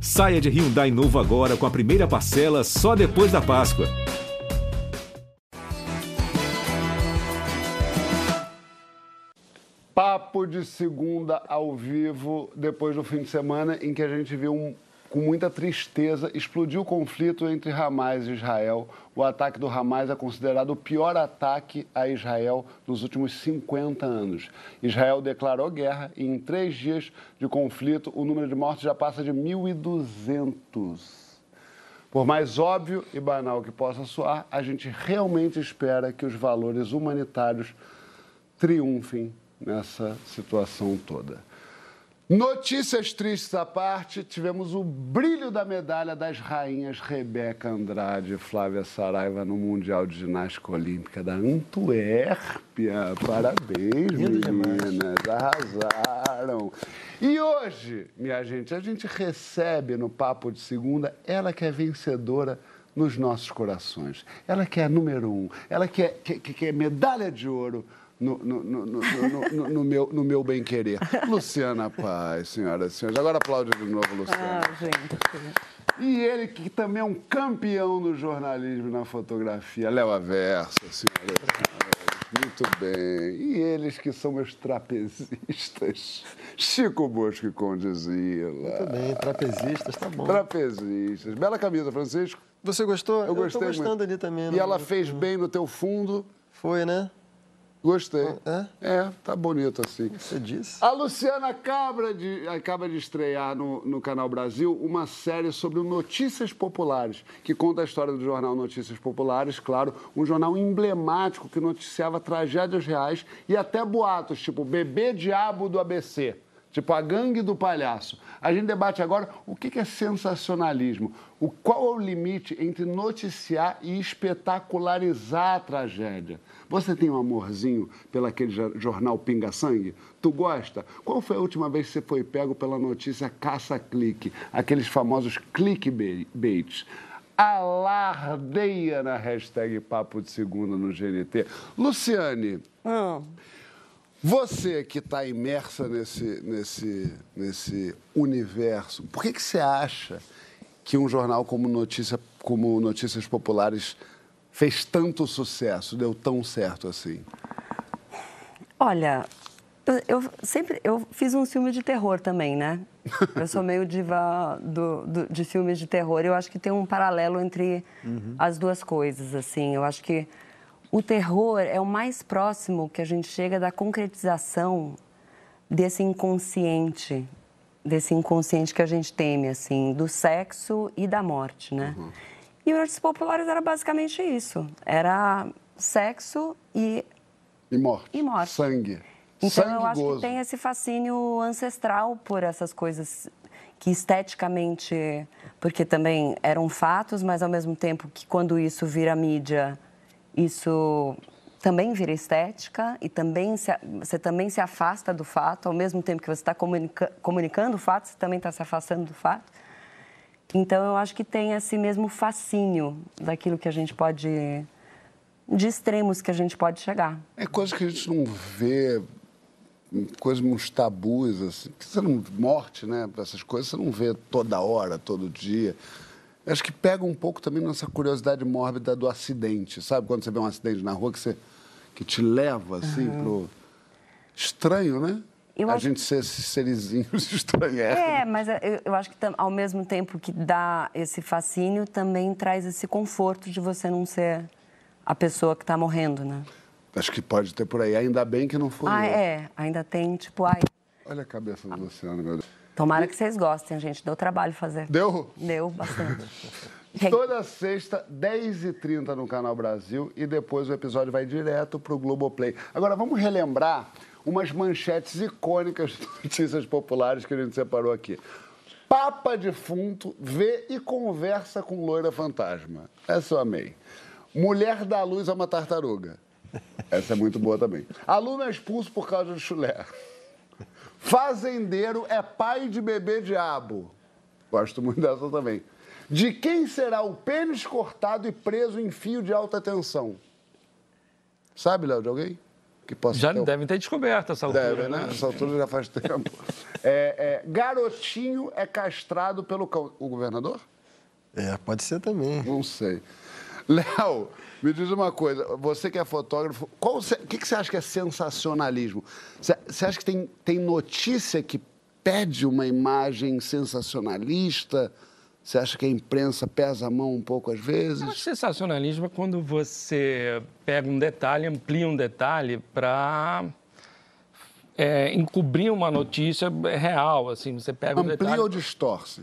Saia de Hyundai novo agora com a primeira parcela só depois da Páscoa. Papo de segunda ao vivo, depois do fim de semana em que a gente viu um, com muita tristeza explodiu o conflito entre Hamas e Israel. O ataque do Hamas é considerado o pior ataque a Israel nos últimos 50 anos. Israel declarou guerra e em três dias de conflito o número de mortos já passa de 1.200. Por mais óbvio e banal que possa soar, a gente realmente espera que os valores humanitários triunfem nessa situação toda. Notícias tristes à parte, tivemos o brilho da medalha das rainhas Rebeca Andrade e Flávia Saraiva no Mundial de Ginástica Olímpica da Antuérpia. Parabéns, meninas, arrasaram. E hoje, minha gente, a gente recebe no Papo de Segunda ela que é vencedora nos nossos corações. Ela que é número um, ela que é, que, que é medalha de ouro no, no, no, no, meu, no meu bem-querer. Luciana Paz, senhoras e senhores. Agora aplaude de novo, Luciana. Ah, gente. E ele, que também é um campeão no jornalismo e na fotografia, Léo Aversa, senhoras e senhores. Muito bem. E eles que são meus trapezistas. Chico Bosco e Condizila. Muito bem, trapezistas, tá bom. Trapezistas. Bela camisa, Francisco. Você gostou? Eu gostei tô gostando muito. ali também. E ela fez bem no teu fundo. Foi, né? Gostei. É? É, tá bonito assim. Você disse. A Luciana acaba de, acaba de estrear no, no Canal Brasil uma série sobre Notícias Populares, que conta a história do jornal Notícias Populares, claro, um jornal emblemático que noticiava tragédias reais e até boatos, tipo Bebê Diabo do ABC. Tipo, a gangue do palhaço. A gente debate agora o que é sensacionalismo. O, qual é o limite entre noticiar e espetacularizar a tragédia? Você tem um amorzinho pelo aquele jornal Pinga Sangue? Tu gosta? Qual foi a última vez que você foi pego pela notícia caça-clique? Aqueles famosos clickbaits. Alardeia na hashtag Papo de Segunda no GNT. Luciane, Hum. Você que está imersa nesse, nesse, nesse universo, por que, que você acha que um jornal como, Notícia, como Notícias Populares fez tanto sucesso, deu tão certo assim? Olha, eu, sempre eu fiz um filme de terror também, né? Eu sou meio diva do, do- de filmes de terror. Eu acho que tem um paralelo entre as duas coisas, assim. Eu acho que o terror é o mais próximo que a gente chega da concretização desse inconsciente, desse inconsciente que a gente teme, assim, do sexo e da morte, né? E o Notícias Populares era basicamente isso. Era sexo e E morte. E morte. Sangue. então Sangue eu acho gozo. que tem esse fascínio ancestral por essas coisas que esteticamente, porque também eram fatos, mas ao mesmo tempo que quando isso vira mídia, isso também vira estética e também se, você também se afasta do fato, ao mesmo tempo que você está comunica, comunicando o fato, você também está se afastando do fato. Então eu acho que tem esse mesmo fascínio daquilo que a gente pode, de extremos que a gente pode chegar. É coisa que a gente não vê, coisas, uns tabus, assim. Você não, morte, né? Essas coisas você não vê toda hora, todo dia. Acho que pega um pouco também nessa curiosidade mórbida do acidente, sabe? Quando você vê um acidente na rua que, você, que te leva, assim, pro... Estranho, né? Eu a acho- gente ser esses serizinhos estranhos. É, mas eu, eu acho que ao mesmo tempo que dá esse fascínio, também traz esse conforto de você não ser a pessoa que está morrendo, né? Acho que pode ter por aí. Ainda bem que não foi Ah, eu. é. Ainda tem, tipo, ai. Olha a cabeça do Luciano, meu Deus. Tomara que vocês gostem, gente. Deu trabalho fazer. Deu? Deu bastante. Toda sexta, 10h30 no Canal Brasil e depois o episódio vai direto para o Globoplay. Agora, vamos relembrar umas manchetes icônicas de notícias populares que a gente separou aqui. Papa defunto vê e conversa com loira fantasma. Essa eu amei. Mulher dá luz a uma tartaruga. Essa é muito boa também. Aluno é expulso por causa de chulé. Fazendeiro é pai de bebê diabo. Gosto muito dessa também. De quem será o pênis cortado e preso em fio de alta tensão? Sabe, Léo, de alguém? que possa Já ter... devem ter descoberto essa altura. Deve, né? Essa altura já faz tempo. É, é, garotinho é castrado pelo cão. O governador? É, pode ser também. Não sei. Léo, me diz uma coisa. Você que é fotógrafo, qual, o que, que você acha que é sensacionalismo? Você, você acha que tem, tem notícia que pede uma imagem sensacionalista? Você acha que a imprensa pesa a mão um pouco às vezes? Eu acho sensacionalismo é quando você pega um detalhe, amplia um detalhe para é, encobrir uma notícia real. Assim, você pega Amplia um detalhe... ou distorce?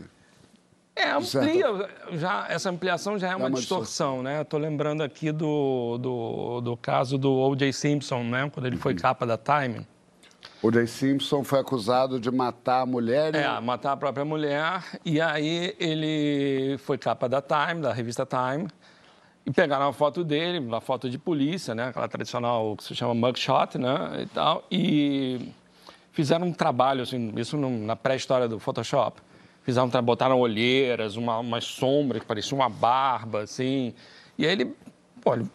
É, amplia, já, essa ampliação já é uma, uma distorção, né? Estou lembrando aqui do, do, do caso do O.J. Simpson, né? Quando ele foi capa da Time. O Jay Simpson foi acusado de matar a mulher. e- É, matar a própria mulher. E aí ele foi capa da Time, da revista Time. E pegaram uma foto dele, uma foto de polícia, né? Aquela tradicional que se chama mugshot, né? E tal. E fizeram um trabalho, assim, isso na pré-história do Photoshop. Fizeram, botaram olheiras, uma, umas sombras que pareciam uma barba, assim. E aí ele, ele-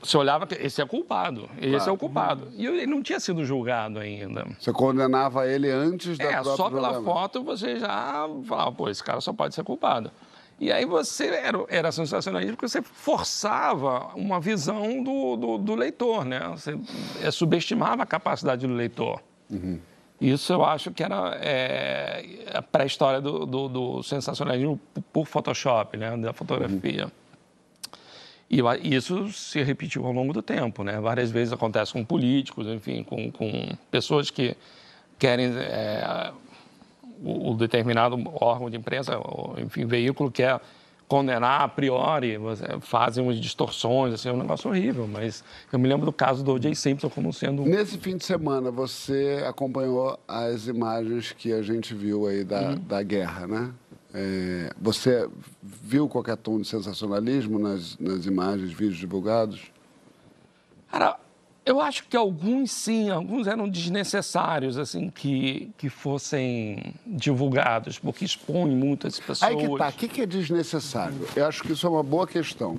você olhava esse é culpado, esse é o culpado. E ele não tinha sido julgado ainda. Você condenava ele antes da É, só pela julgamento. foto você já falava, pô, esse cara só pode ser culpado. E aí você era, era sensacionalista porque você forçava uma visão do, do, do leitor, né? Você é, subestimava a capacidade do leitor. Isso eu acho que era é, a pré-história do, do, do sensacionalismo por Photoshop, né? Da fotografia. E eu a- isso se repetiu ao longo do tempo, né? Várias vezes acontece com políticos, enfim, com, com pessoas que querem é, o, o determinado órgão de imprensa, ou, enfim, veículo quer condenar a priori, fazem umas distorções, assim, é um negócio horrível. Mas eu me lembro do caso do O.J. Simpson como sendo Nesse fim de semana, você acompanhou as imagens que a gente viu aí da, Uhum. da guerra, né? É, você viu qualquer tom de sensacionalismo nas, nas imagens, vídeos divulgados? Cara, eu acho que alguns sim, alguns eram desnecessários, assim, que, que fossem divulgados, porque expõem muito as pessoas. Aí que tá, o que, que é desnecessário? Eu acho que isso é uma boa questão.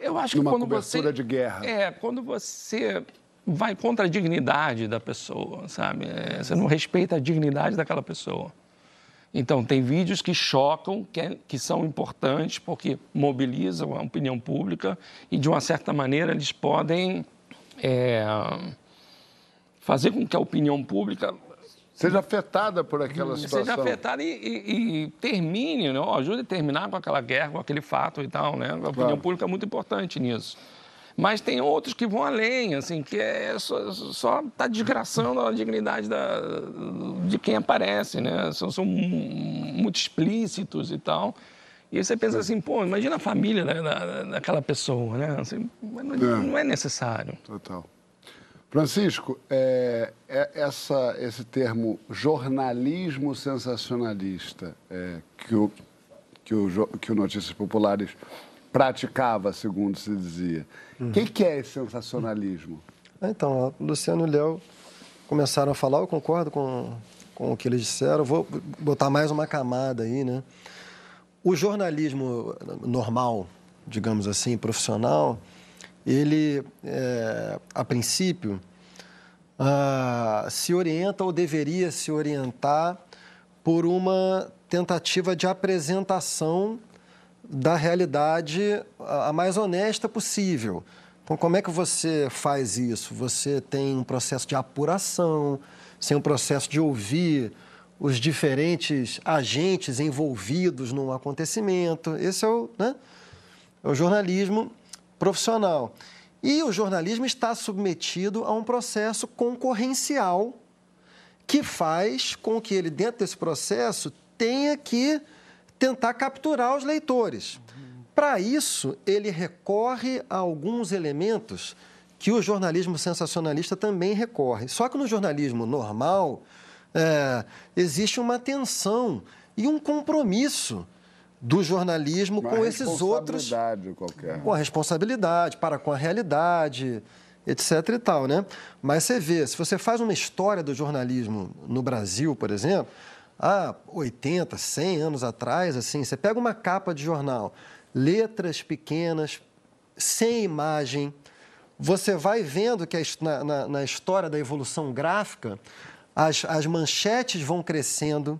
Eu acho que Numa quando cobertura você de guerra. É, quando você vai contra a dignidade da pessoa, sabe? É, você não respeita a dignidade daquela pessoa. Então, tem vídeos que chocam, que, é- que são importantes porque mobilizam a opinião pública e, de uma certa maneira, eles podem é, fazer com que a opinião pública Seja afetada por aquela situação. seja afetada e, e- e termine, né? Ajude a terminar com aquela guerra, com aquele fato e tal, né? A opinião Claro. pública é muito importante nisso. Mas tem outros que vão além, assim, que é só, só tá desgraçando a dignidade da, de quem aparece, né? São, são muito explícitos e tal. E aí você pensa assim, pô, imagina a família da, da- daquela pessoa, né? Assim, não, É. não é necessário. Total. Francisco, é, é- essa, esse termo jornalismo sensacionalista é, que, o, que, o, que o Notícias Populares praticava, segundo se dizia. O que, que é esse sensacionalismo? Então, Luciano e o Léo começaram a falar, eu concordo com, com o que eles disseram. Vou botar mais uma camada aí, né? O jornalismo normal, digamos assim, profissional, ele, é, a princípio, ah, se orienta ou deveria se orientar por uma tentativa de apresentação da realidade a mais honesta possível. Então, como é que você faz isso? Você tem um processo de apuração, você tem um processo de ouvir os diferentes agentes envolvidos num acontecimento. Esse é o, né? é o jornalismo profissional. E o jornalismo está submetido a um processo concorrencial que faz com que ele, dentro desse processo, tenha que tentar capturar os leitores. Para isso, ele recorre a alguns elementos que o jornalismo sensacionalista também recorre. Só que no jornalismo normal, é, existe uma tensão e um compromisso do jornalismo Uma com esses outros responsabilidade qualquer. com a responsabilidade, para com a realidade, etc e tal, né? Mas você vê, se você faz uma história do jornalismo no Brasil, por exemplo, há 80, 100 anos atrás, assim, você pega uma capa de jornal, letras pequenas, sem imagem, você vai vendo que na, na, na história da evolução gráfica, as, as manchetes vão crescendo,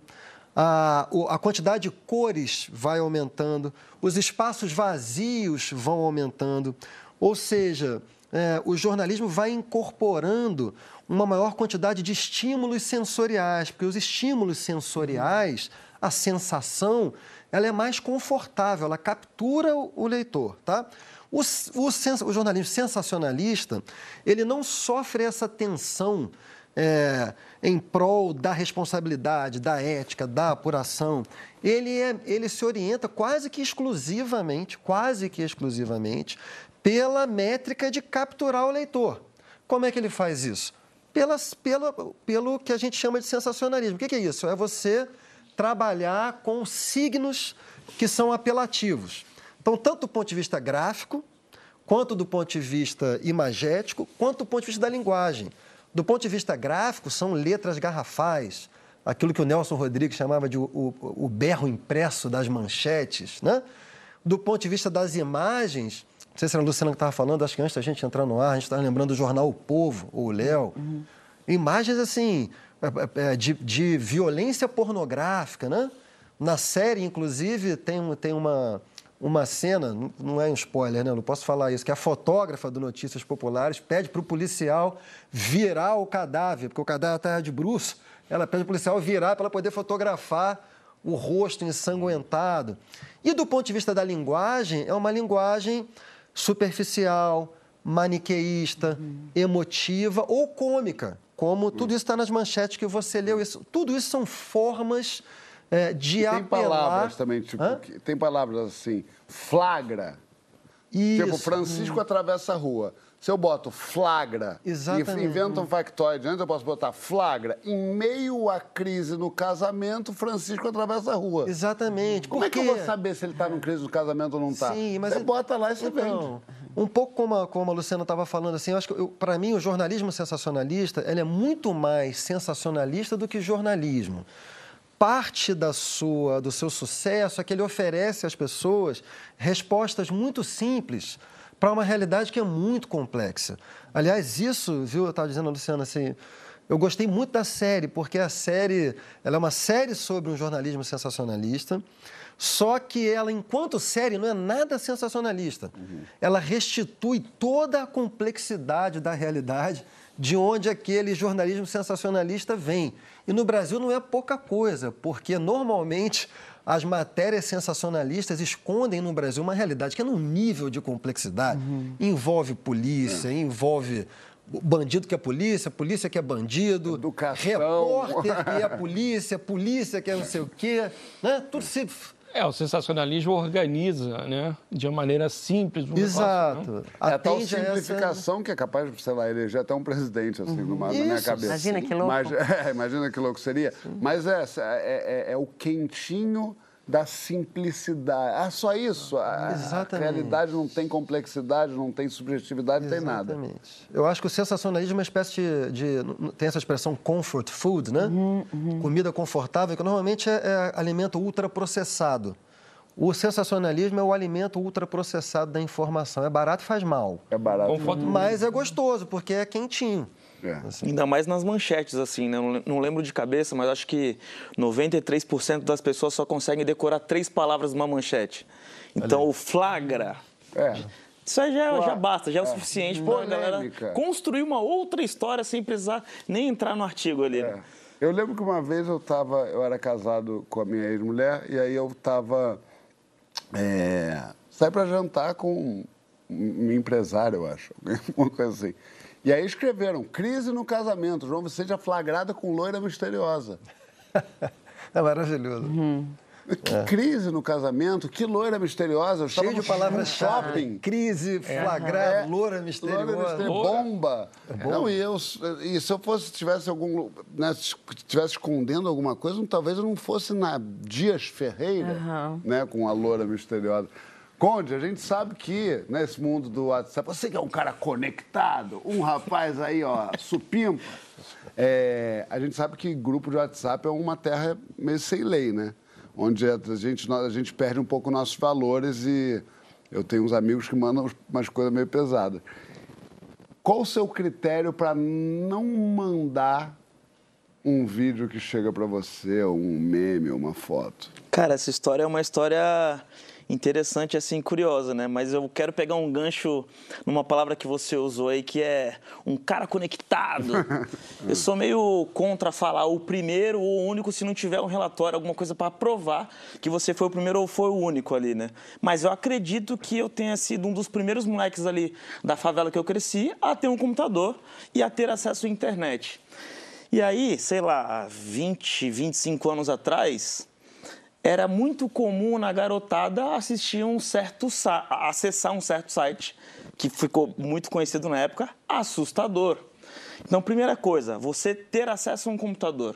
a, a quantidade de cores vai aumentando, os espaços vazios vão aumentando, ou seja, é, o jornalismo vai incorporando uma maior quantidade de estímulos sensoriais, porque os estímulos sensoriais, a sensação, ela é mais confortável, ela captura o leitor, tá? O, o, o jornalismo sensacionalista, ele não sofre essa tensão é, em prol da responsabilidade, da ética, da apuração. Ele, é, ele se orienta quase que exclusivamente, quase que exclusivamente, pela métrica de capturar o leitor. Como é que ele faz isso? Pelas, pela, pelo que a gente chama de sensacionalismo. O que é isso? É você trabalhar com signos que são apelativos. Então, tanto do ponto de vista gráfico, quanto do ponto de vista imagético, quanto do ponto de vista da linguagem. Do ponto de vista gráfico, são letras garrafais, aquilo que o Nelson Rodrigues chamava de o, o, o berro impresso das manchetes. Né? Do ponto de vista das imagens, não sei se era a Luciana que estava falando, acho que antes da gente entrar no ar, a gente estava lembrando do jornal O Povo, ou o Léo. Uhum. Imagens assim, é, é, é, de, de, violência pornográfica, né? Na série, inclusive, tem, tem uma, uma cena, não é um spoiler, né? Eu não posso falar isso, que a fotógrafa do Notícias Populares pede para o policial virar o cadáver, porque o cadáver está de bruxo. Ela pede para o policial virar para ela poder fotografar o rosto ensanguentado. E do ponto de vista da linguagem, é uma linguagem superficial, maniqueísta, uhum. emotiva ou cômica, como tudo isso está nas manchetes que você leu. Isso, tudo isso são formas é, de e tem apelar... palavras também, tipo, que, tem palavras assim, flagra. Isso. Tipo, Francisco hum. atravessa a rua. Se eu boto flagra Exatamente. e invento um factoide, antes eu posso botar flagra. Em meio à crise no casamento, Francisco atravessa a rua. Exatamente. Como Porque... é que eu vou saber se ele está num crise no casamento ou não está? Sim, mas... Você bota lá e você então, vende. Um pouco como a, como a Luciana estava falando, assim, eu acho que, para mim, o jornalismo sensacionalista ele é muito mais sensacionalista do que jornalismo parte da sua, do seu sucesso é que ele oferece às pessoas respostas muito simples para uma realidade que é muito complexa. Aliás, isso, viu, eu estava dizendo a Luciana, assim, eu gostei muito da série, porque a série ela é uma série sobre um jornalismo sensacionalista, só que ela, enquanto série, não é nada sensacionalista. Uhum. Ela restitui toda a complexidade da realidade de onde aquele jornalismo sensacionalista vem. E no Brasil não é pouca coisa, porque normalmente as matérias sensacionalistas escondem no Brasil uma realidade que é num nível de complexidade. Uhum. Envolve polícia, é. envolve bandido que é polícia, polícia que é bandido, Educação. repórter que é polícia, polícia que é não sei o quê. Né? Tudo se é, o sensacionalismo organiza, né? De uma maneira simples. Um Exato. Negócio, é a tal simplificação essa... que é capaz de, sei lá, eleger até um presidente, assim, uhum. numa, na minha cabeça. Imagina que louco. Mas, é, imagina que louco seria. Sim. Mas é, é, é, é o quentinho da simplicidade. Ah, só isso. A, a, realidade não tem complexidade, não tem subjetividade, não tem nada. Exatamente. Eu acho que o sensacionalismo é uma espécie de, de tem essa expressão comfort food, né? Uhum, uhum. Comida confortável, que normalmente é, é alimento ultraprocessado. O sensacionalismo é o alimento ultraprocessado da informação. É barato e faz mal. É barato. Mas é gostoso, porque é quentinho. É. Assim. Ainda mais nas manchetes, assim, né? Não lembro de cabeça, mas acho que 93% das pessoas só conseguem decorar três palavras numa manchete. Então, o flagra. É. Isso aí já, já basta, já é o é. suficiente para a galera construir uma outra história sem precisar nem entrar no artigo ali. Né? É. Eu lembro que uma vez eu tava, eu era casado com a minha ex-mulher e aí eu estava é, saí para jantar com um empresário, eu acho, uma coisa assim. E aí escreveram, crise no casamento, João Vicente é flagrada com loira misteriosa. é maravilhoso. Uhum. Que é. crise no casamento, que loira misteriosa. Eu Cheio de palavras-chave. Crise, é. flagrada, é. loira misteriosa. Loira misteriosa. Bomba. É Não, e, eu, e se eu fosse, tivesse algum, né, tivesse escondendo alguma coisa, talvez eu não fosse na Dias Ferreira, uhum. né, com a loira misteriosa. Conde, a gente sabe que nesse mundo do WhatsApp, você que é um cara conectado, um rapaz aí, ó, supimpa, é, a gente sabe que grupo de WhatsApp é uma terra meio sem lei, né? Onde a gente, a gente perde um pouco nossos valores e eu tenho uns amigos que mandam umas coisas meio pesadas. qual o seu critério para não mandar um vídeo que chega para você, um meme, uma foto? Cara, essa história é uma história interessante, assim, curiosa, né? Mas eu quero pegar um gancho numa palavra que você usou aí, que é um cara conectado. eu sou meio contra falar o primeiro ou o único se não tiver um relatório, alguma coisa para provar que você foi o primeiro ou foi o único ali, né? Mas eu acredito que eu tenha sido um dos primeiros moleques ali da favela que eu cresci a ter um computador e a ter acesso à internet. E aí, sei lá, 20, 25 anos atrás, era muito comum na garotada assistir um certo acessar um certo site que ficou muito conhecido na época, assustador. Então, primeira coisa, você ter acesso a um computador.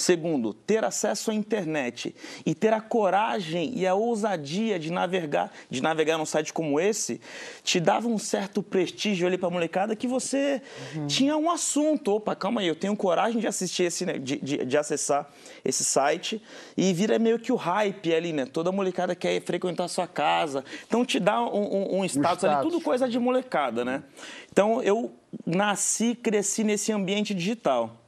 Segundo, ter acesso à internet e ter a coragem e a ousadia de navegar, de navegar num site como esse, te dava um certo prestígio ali para a molecada que você uhum. tinha um assunto. Opa, calma aí, eu tenho coragem de assistir esse, né, de, de, de, acessar esse site e vira meio que o hype ali, né? Toda molecada quer frequentar a sua casa. Então te dá um, um, um, status, um status ali, tudo coisa de molecada, né? Então eu nasci, cresci nesse ambiente digital.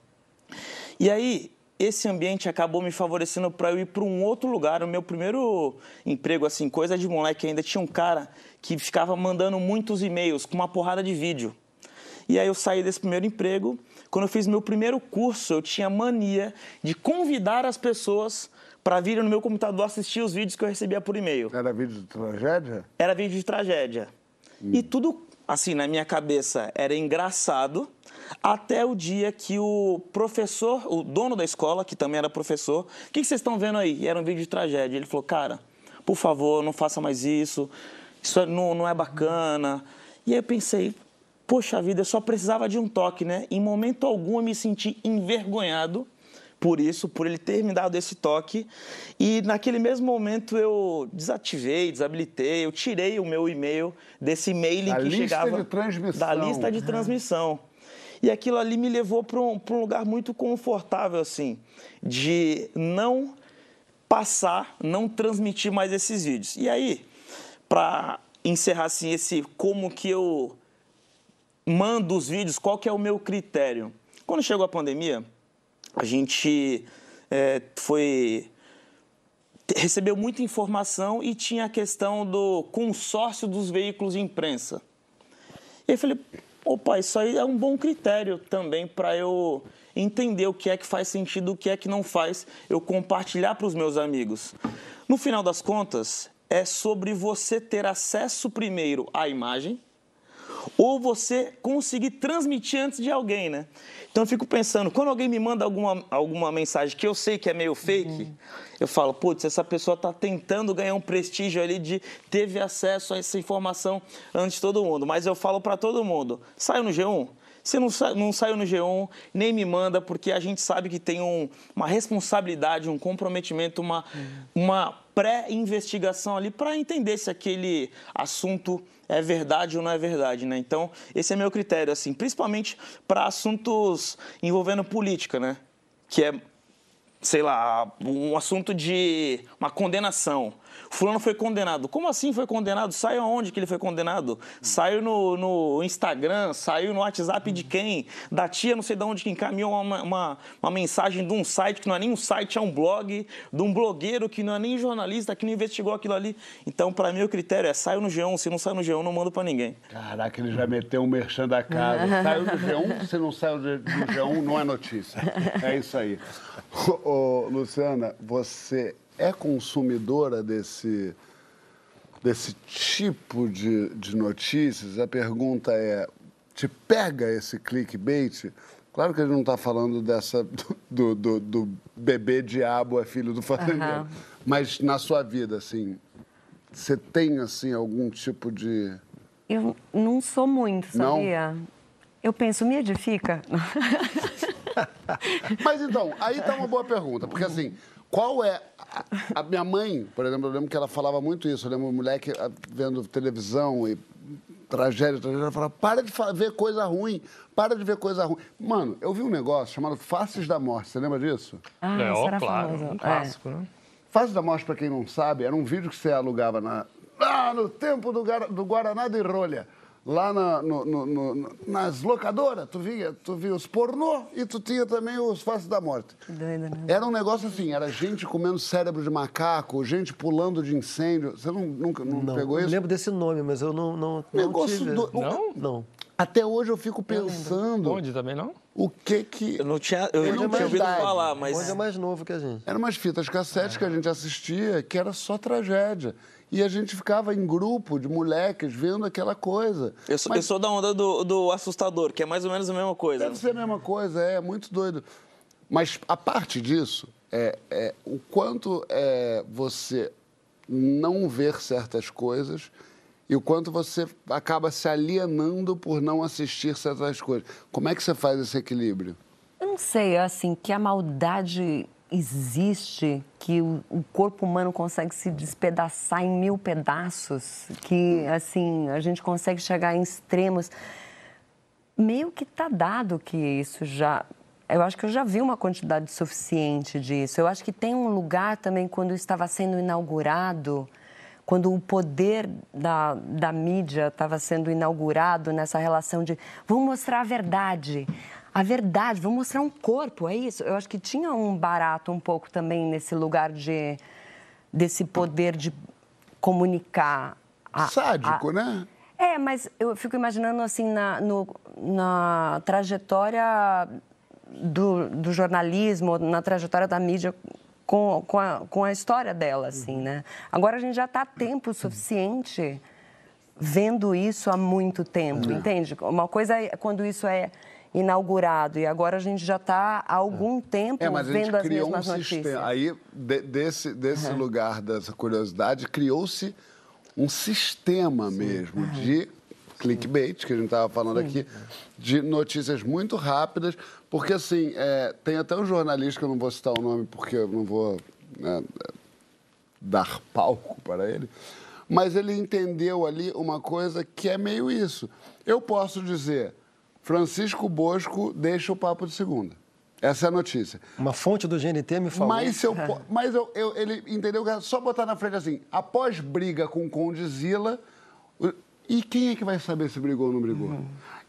E aí, esse ambiente acabou me favorecendo para eu ir para um outro lugar. O meu primeiro emprego, assim, coisa de moleque, ainda tinha um cara que ficava mandando muitos e-mails com uma porrada de vídeo. E aí eu saí desse primeiro emprego. Quando eu fiz meu primeiro curso, eu tinha mania de convidar as pessoas para virem no meu computador assistir os vídeos que eu recebia por e-mail. Era vídeo de tragédia? Era vídeo de tragédia. Hum. E tudo, assim, na minha cabeça era engraçado até o dia que o professor, o dono da escola, que também era professor, o que, vocês estão vendo aí? E era um vídeo de tragédia. Ele falou, cara, por favor, não faça mais isso, isso é, não, não é bacana. E aí eu pensei, poxa vida, eu só precisava de um toque, né? Em momento algum eu me senti envergonhado por isso, por ele ter me dado esse toque. E naquele mesmo momento eu desativei, desabilitei, eu tirei o meu e-mail desse e-mail que chegava da lista de transmissão. E aquilo ali me levou para um, um lugar muito confortável, assim, de não passar, não transmitir mais esses vídeos. E aí, para encerrar assim esse como que eu mando os vídeos, qual que é o meu critério? Quando chegou a pandemia, a gente é, foi recebeu muita informação e tinha a questão do consórcio dos veículos de imprensa. E eu falei, Opa, isso aí é um bom critério também para eu entender o que é que faz sentido, o que é que não faz, eu compartilhar para os meus amigos. No final das contas, é sobre você ter acesso primeiro à imagem ou você conseguir transmitir antes de alguém, né? Então eu fico pensando, quando alguém me manda alguma, alguma mensagem que eu sei que é meio fake, uhum. eu falo, putz, essa pessoa está tentando ganhar um prestígio ali de teve acesso a essa informação antes de todo mundo. Mas eu falo para todo mundo, saiu no G1? Você não, sa não saiu no G1, nem me manda, porque a gente sabe que tem um, uma responsabilidade, um comprometimento, uma, uhum. uma pré-investigação ali para entender se aquele assunto é verdade ou não é verdade, né? Então, esse é meu critério, assim, principalmente para assuntos envolvendo política, né? Que é, sei lá, um assunto de uma condenação fulano foi condenado. Como assim foi condenado? Saiu aonde que ele foi condenado? Saiu no, no Instagram, saiu no WhatsApp de quem? Da tia, não sei de onde que encaminhou uma, uma, uma, mensagem de um site que não é nem um site, é um blog, de um blogueiro que não é nem jornalista, que não investigou aquilo ali. Então, para mim, o critério é saiu no G1. Se não saiu no G1, não mando para ninguém. Caraca, ele já meteu um merchan da casa. saiu no G1, se não saiu no G1, não é notícia. É isso aí. Ô, ô, Luciana, você é consumidora desse, desse tipo de, de notícias? A pergunta é: te pega esse clickbait? Claro que ele não está falando dessa do, do, do, bebê diabo é filho do fazendeiro, uhum. mas na sua vida, assim, você tem assim algum tipo de eu não sou muito, sabia? Não? Eu penso, me edifica. Mas então, aí está uma boa pergunta, porque assim, qual é. A, a, minha mãe, por exemplo, eu lembro que ela falava muito isso. Eu lembro uma mulher que, vendo televisão e tragédia, tragédia, ela falava: para de ver coisa ruim, para de ver coisa ruim. Mano, eu vi um negócio chamado Faces da Morte, você lembra disso? Ah, é, ó, claro, famoso. um clássico, é. né? Faces da Morte, para quem não sabe, era um vídeo que você alugava na, ah, no tempo do, do Guaraná de Rolha lá na, no, no, no, nas locadoras, tu via, tu via os pornô e tu tinha também os Faces da Morte. Doida, né? Era um negócio assim, era gente comendo cérebro de macaco, gente pulando de incêndio. Você não, nunca não, Não, pegou eu isso? lembro desse nome, mas eu não, não, não Negócio tive. do- Não? Não. Até hoje eu fico pensando Onde também não? o que que... Eu não tinha, eu não não tinha tem ouvido idade. falar, mas Onde é mais novo que a gente. Eram umas fitas cassete que a gente assistia que era só tragédia. E a gente ficava em grupo de moleques vendo aquela coisa. eu sou, Mas eu sou da onda do, do assustador, que é mais ou menos a mesma coisa. Deve ser a mesma coisa, é muito doido. Mas a parte disso, é, é o quanto é, você não ver certas coisas e o quanto você acaba se alienando por não assistir certas coisas. Como é que você faz esse equilíbrio? Eu não sei, assim, que a maldade existe, que o, corpo humano consegue se despedaçar em mil pedaços, que, assim, a gente consegue chegar em extremos. Meio que tá dado que isso já. Eu acho que eu já vi uma quantidade suficiente disso. Eu acho que tem um lugar também quando estava sendo inaugurado, quando o poder da, da mídia estava sendo inaugurado nessa relação de vamos mostrar a verdade. A verdade, vamos mostrar um corpo, é isso. Eu acho que tinha um barato um pouco também nesse lugar de desse poder de comunicar. a- Sádico, a- né? é, mas eu fico imaginando assim na, no- na trajetória do, do jornalismo, na trajetória da mídia com, com, a, com a história dela, assim, né? Agora a gente já está tempo suficiente vendo isso há muito tempo, entende? Uma coisa é quando isso é inaugurado e agora a gente já está há algum tempo É, mas a gente vendo as criou um mesmas notícias. sistema. Aí, de- desse, desse lugar, dessa curiosidade, criou-se um sistema mesmo de clickbait, que a gente estava falando aqui, de notícias muito rápidas, porque assim, é, tem até um jornalista, que eu não vou citar o nome porque eu não vou né, dar palco para ele, mas ele entendeu ali uma coisa que é meio isso. Eu posso dizer, Francisco Bosco deixa o papo de segunda. Essa é a notícia. Uma fonte do GNT me falou. Mas, se eu, mas eu, eu- ele entendeu que era só botar na frente assim, após briga com o Condizila, e quem é que vai saber se brigou ou não brigou?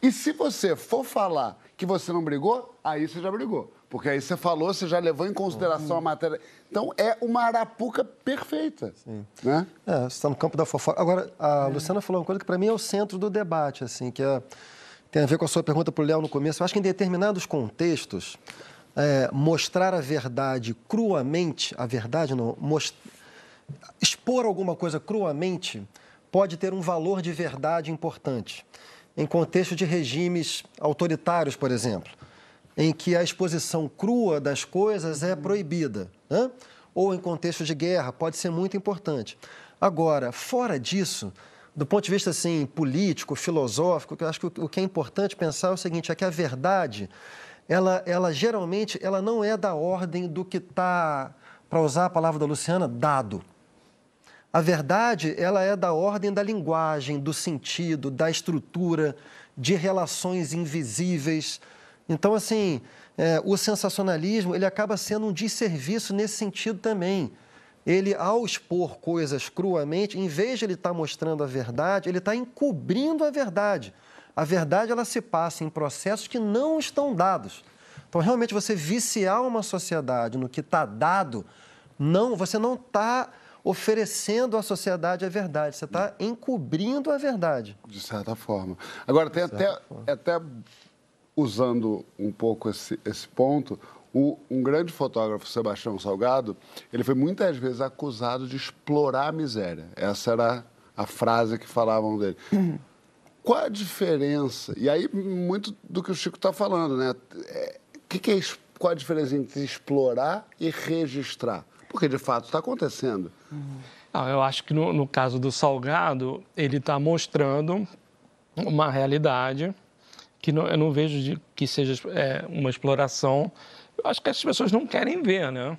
E se você for falar que você não brigou, aí você já brigou. Porque aí você falou, você já levou em consideração a matéria. Então é uma arapuca perfeita. Né? É, você está no campo da fofoca. Agora, a Luciana falou uma coisa que para mim é o centro do debate, assim, que é, tem a ver com a sua pergunta para o Léo no começo. Eu acho que em determinados contextos, é, mostrar a verdade cruamente, a verdade não, mos- expor alguma coisa cruamente pode ter um valor de verdade importante. Em contexto de regimes autoritários, por exemplo, em que a exposição crua das coisas é proibida, né? ou em contexto de guerra, pode ser muito importante. Agora, fora disso, do ponto de vista assim, político, filosófico, eu acho que o que é importante pensar é o seguinte, é que a verdade, ela, ela geralmente ela não é da ordem do que está, para usar a palavra da Luciana, dado. A verdade, ela é da ordem da linguagem, do sentido, da estrutura, de relações invisíveis. Então, assim, é, o sensacionalismo, ele acaba sendo um desserviço nesse sentido também. Ele, ao expor coisas cruamente, em vez de ele estar mostrando a verdade, ele está encobrindo a verdade. A verdade, ela se passa em processos que não estão dados. Então, realmente, você viciar uma sociedade no que está dado, não, você não está oferecendo à sociedade a verdade, você está encobrindo a verdade. De certa forma. Agora, tem até, até usando um pouco esse, esse ponto, o- um grande fotógrafo, Sebastião Salgado, ele foi muitas vezes acusado de explorar a miséria. Essa era a frase que falavam dele. Qual a diferença? E aí, muito do que o Chico está falando, né? É, que que é, qual a diferença entre explorar e registrar? Porque, de fato, está acontecendo. Não, eu acho que no, no caso do Salgado, ele está mostrando uma realidade que não- eu não vejo de, que seja é, uma exploração. Eu acho que as pessoas não querem ver, né?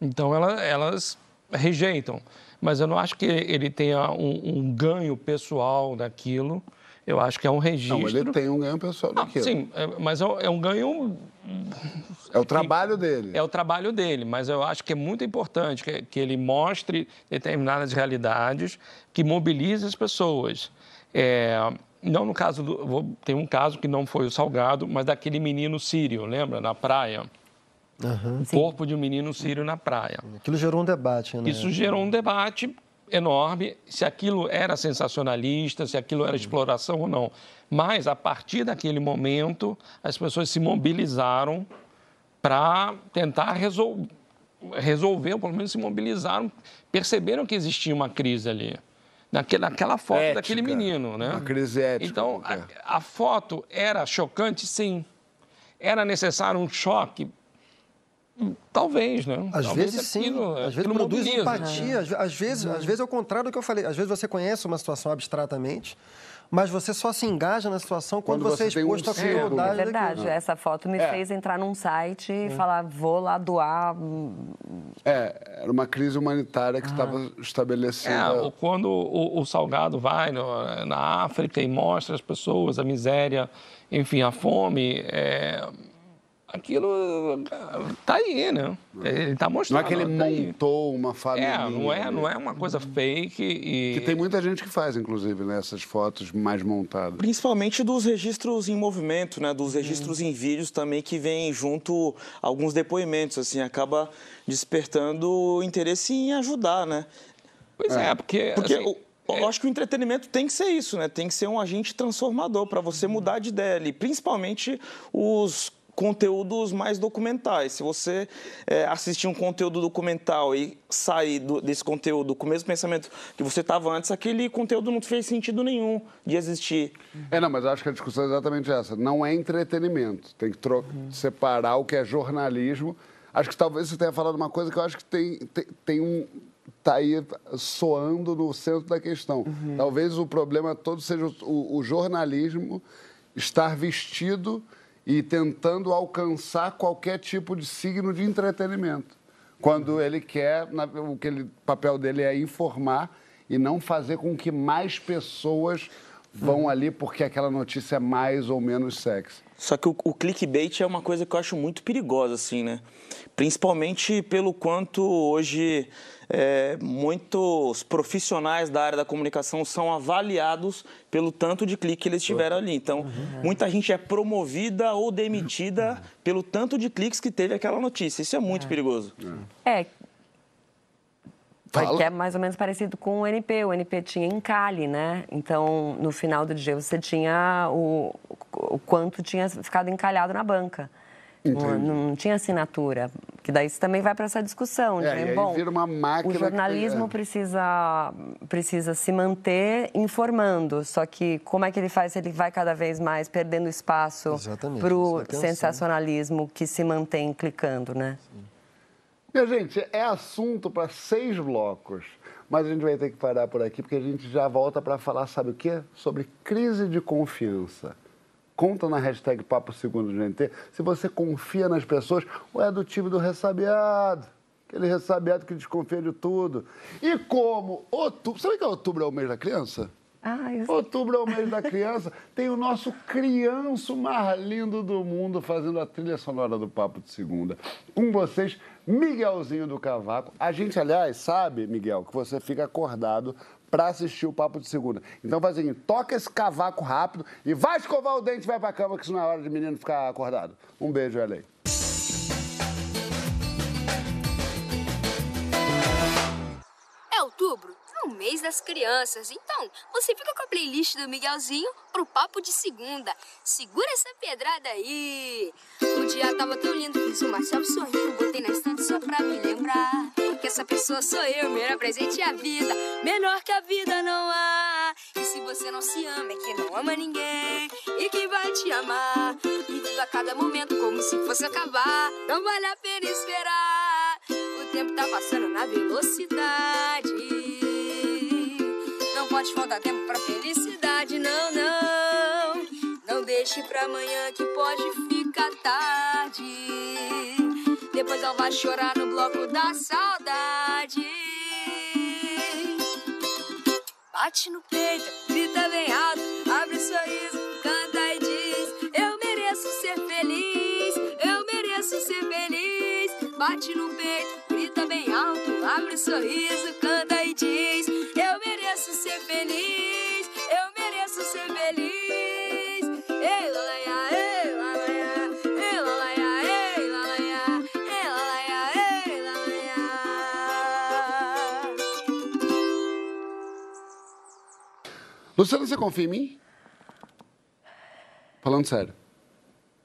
Então ela- elas rejeitam. Mas eu não acho que ele tenha um, um ganho pessoal daquilo. Eu acho que é um registro. Não, ele tem um ganho pessoal Não, daquilo. sim, é- mas é um- é um ganho É o trabalho dele. é o trabalho dele, mas eu acho que é muito importante que, que ele mostre determinadas realidades que mobilize as pessoas. É, não no caso do. Vou, tem um caso que não foi o Salgado, mas daquele menino sírio, lembra? Na praia. Uhum. O corpo de um menino sírio na praia. Aquilo gerou um debate, né? Isso gerou um debate enorme se aquilo era sensacionalista, se aquilo era exploração ou não. Mas, a partir daquele momento, as pessoas se mobilizaram para tentar resol resolver, ou pelo menos se mobilizaram, perceberam que existia uma crise ali. Naquela, naquela foto ética, daquele menino, né? Uma crise ética. Então, a, a foto era chocante, sim. Era necessário um choque Talvez, né? Às Talvez vezes sim. Às vezes produz mobiliza, empatia. Né? Às, vezes, às vezes é o contrário do que eu falei. Às vezes você conhece uma situação abstratamente, mas você só se engaja na situação quando, quando você, é exposto um à crueldade. É verdade. Daquilo. Essa foto me é. fez entrar num site e é. falar, vou lá doar. É, era uma crise humanitária que ah. estava estabelecida. É, quando o, o Salgado vai no, na África e mostra as pessoas a miséria, enfim, a fome. É aquilo tá aí, né? Ele tá mostrando. Não é que ele tá montou aí. uma família. É, não é, não é uma coisa fake e... Que tem muita gente que faz, inclusive, nessas né, fotos mais montadas. Principalmente dos registros em movimento, né? Dos registros hum. em vídeos também que vem junto alguns depoimentos, assim, acaba despertando interesse em ajudar, né? Pois é, é porque... Porque... Assim, eu é acho que o entretenimento tem que ser isso, né? Tem que ser um agente transformador para você mudar de ideia ali. Principalmente os conteúdos mais documentais. Se você é, assistir um conteúdo documental e sair do, desse conteúdo com o mesmo pensamento que você estava antes, aquele conteúdo não fez sentido nenhum de existir. É, não, mas acho que a discussão é exatamente essa. Não é entretenimento. Tem que uhum. separar o que é jornalismo. Acho que talvez você tenha falado uma coisa que eu acho que tem, tem, tem um está aí soando no centro da questão. Uhum. Talvez o problema todo seja o, o jornalismo estar vestido e tentando alcançar qualquer tipo de signo de entretenimento. Quando ele quer, o que ele, papel dele é informar e não fazer com que mais pessoas vão ali porque aquela notícia é mais ou menos sexy. Só que o, o clickbait é uma coisa que eu acho muito perigosa, assim, né? Principalmente pelo quanto hoje é, muitos profissionais da área da comunicação são avaliados pelo tanto de clique que eles tiveram ali. Então, uhum. muita gente é promovida ou demitida pelo tanto de cliques que teve aquela notícia. Isso é muito é. perigoso. É. Que é mais ou menos parecido com o NP. O NP tinha encalhe, né? Então, no final do dia, você tinha o, o quanto tinha ficado encalhado na banca. Não, não, tinha assinatura. Que daí você também vai para essa discussão. É, de, bom, vira uma máquina o jornalismo tem, é. precisa, precisa se manter informando. Só que como é que ele faz? Ele vai cada vez mais perdendo espaço para o sensacionalismo que se mantém clicando, né? Sim. Minha gente, é assunto para seis blocos. Mas a gente vai ter que parar por aqui, porque a gente já volta para falar, sabe o quê? Sobre crise de confiança conta na hashtag Papo Segundo do GNT se você confia nas pessoas ou é do time do ressabiado. Aquele ressabiado que desconfia de tudo. E como outubro. Sabe que outubro é o mês da criança? Ah, eu... Outubro é o mês da criança. Tem o nosso crianço mais lindo do mundo fazendo a trilha sonora do Papo de Segunda. Com vocês, Miguelzinho do Cavaco. A gente, aliás, sabe, Miguel, que você fica acordado para assistir o Papo de Segunda. Então faz seguinte, toca esse cavaco rápido e vai escovar o dente e vai pra cama, que isso não é hora de menino ficar acordado. Um beijo, Elei. Das crianças. Então, você fica com a playlist do Miguelzinho pro Papo de Segunda. Segura essa pedrada aí. O dia tava tão lindo, fiz uma selfie sorrindo, botei na estante só pra me lembrar que essa pessoa sou eu, melhor presente a vida, menor que a vida não há. E se você não se ama, é que não ama ninguém e que vai te amar. E viva cada momento como se fosse acabar, não vale a pena esperar. O tempo tá passando na velocidade. Faltar tempo pra felicidade, não, não. Não deixe pra amanhã que pode ficar tarde. Depois ela vai chorar no bloco da saudade. Bate no peito, grita bem alto, abre o sorriso, canta e diz: Eu mereço ser feliz, eu mereço ser feliz. Bate no peito, grita bem alto, abre o sorriso, canta e diz: mereço ser feliz, eu mereço ser feliz. Ei, lalaia, ei, lalaia, ei, lalaia, ei, lalaia, ei, lalaia, ei. Luciana, você confia em mim? Falando sério.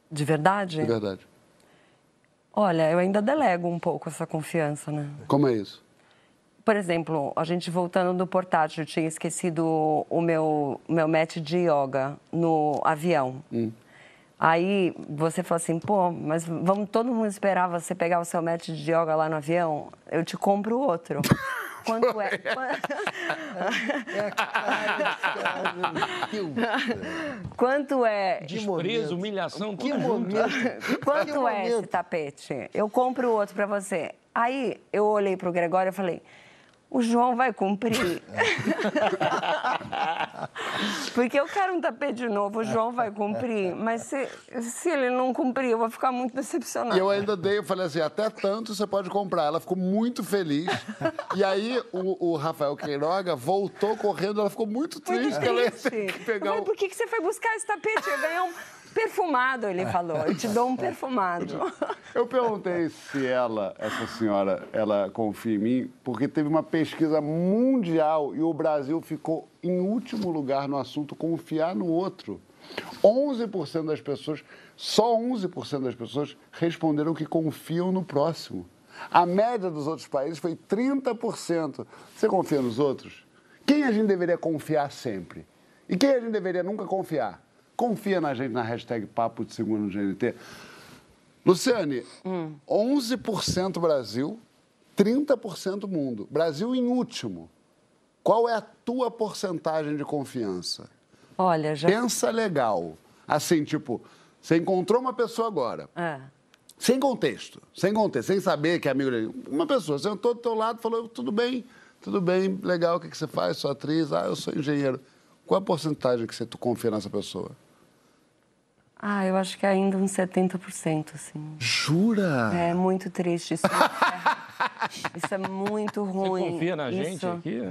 De verdade? De verdade. Olha, eu ainda delego um pouco essa confiança, né? Como é isso? Por exemplo, a gente voltando do portátil, eu tinha esquecido o meu, meu mat de yoga no avião. Hum. Aí você falou assim, pô, mas vamos todo mundo esperar você pegar o seu mat de yoga lá no avião? Eu te compro outro. Quanto é? Quanto é? Desprezo, humilhação, Que tudo junto. momento. Quanto Que é esse momento. tapete? Eu compro outro pra você. Aí eu olhei pro Gregório e falei: o João vai cumprir. Porque eu quero um tapete novo, o João vai cumprir. Mas se, se ele não cumprir, eu vou ficar muito decepcionada. E eu ainda dei, eu falei assim, até tanto você pode comprar. Ela ficou muito feliz. E aí o, o Rafael Queiroga voltou correndo, ela ficou muito triste Muito que ela ia triste. pegar o... por que, que você foi buscar esse tapete? Eu ganhei um perfumado, ele falou. Eu te dou um perfumado. Eu perguntei se ela, essa senhora, ela confia em mim, porque teve uma pesquisa mundial e o Brasil ficou em último lugar no assunto confiar no outro. 11% das pessoas, só 11% das pessoas responderam que confiam no próximo. A média dos outros países foi 30%. Você confia nos outros? Quem a gente deveria confiar sempre? E quem a gente deveria nunca confiar? Confia na gente na hashtag Papo de Segundo no GNT. Luciane, 11% Brasil, 30% mundo. Brasil em último. Qual é a tua porcentagem de confiança? Olha, já. Pensa legal. Assim, tipo, você encontrou uma pessoa agora, É. sem contexto, sem contexto, sem saber que é amigo dele. Uma pessoa sentou do teu lado e falou, tudo bem, tudo bem, legal, o que, que você faz? Sou atriz? Ah, eu sou engenheiro. Qual a porcentagem que você tu confia nessa pessoa? Ah, eu acho que é ainda uns 70%, assim. Jura? É muito triste isso. Isso é muito Você ruim. confia na gente Isso. aqui?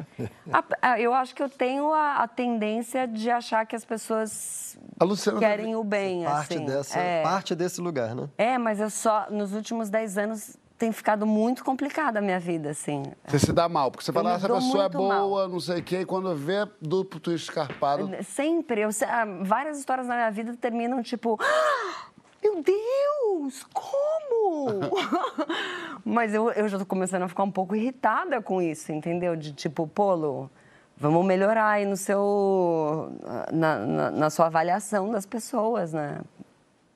Eu acho que eu tenho a, a tendência de achar que as pessoas querem o bem, Parte, assim. dessa, é. parte desse lugar, né? é, mas eu só, nos últimos 10 anos, tem ficado muito complicada a minha vida, assim. Você se dá mal, porque você fala, ah, essa pessoa é boa, mal. não sei o quê, e quando vê duplo twist escarpado. Sempre, eu, ah, várias histórias na minha vida terminam tipo. "Ah, Meu Deus, como? Mas eu, eu já tô começando a ficar um pouco irritada com isso, entendeu? De tipo, Polo, vamos melhorar aí no seu. na, na, na sua avaliação das pessoas, né?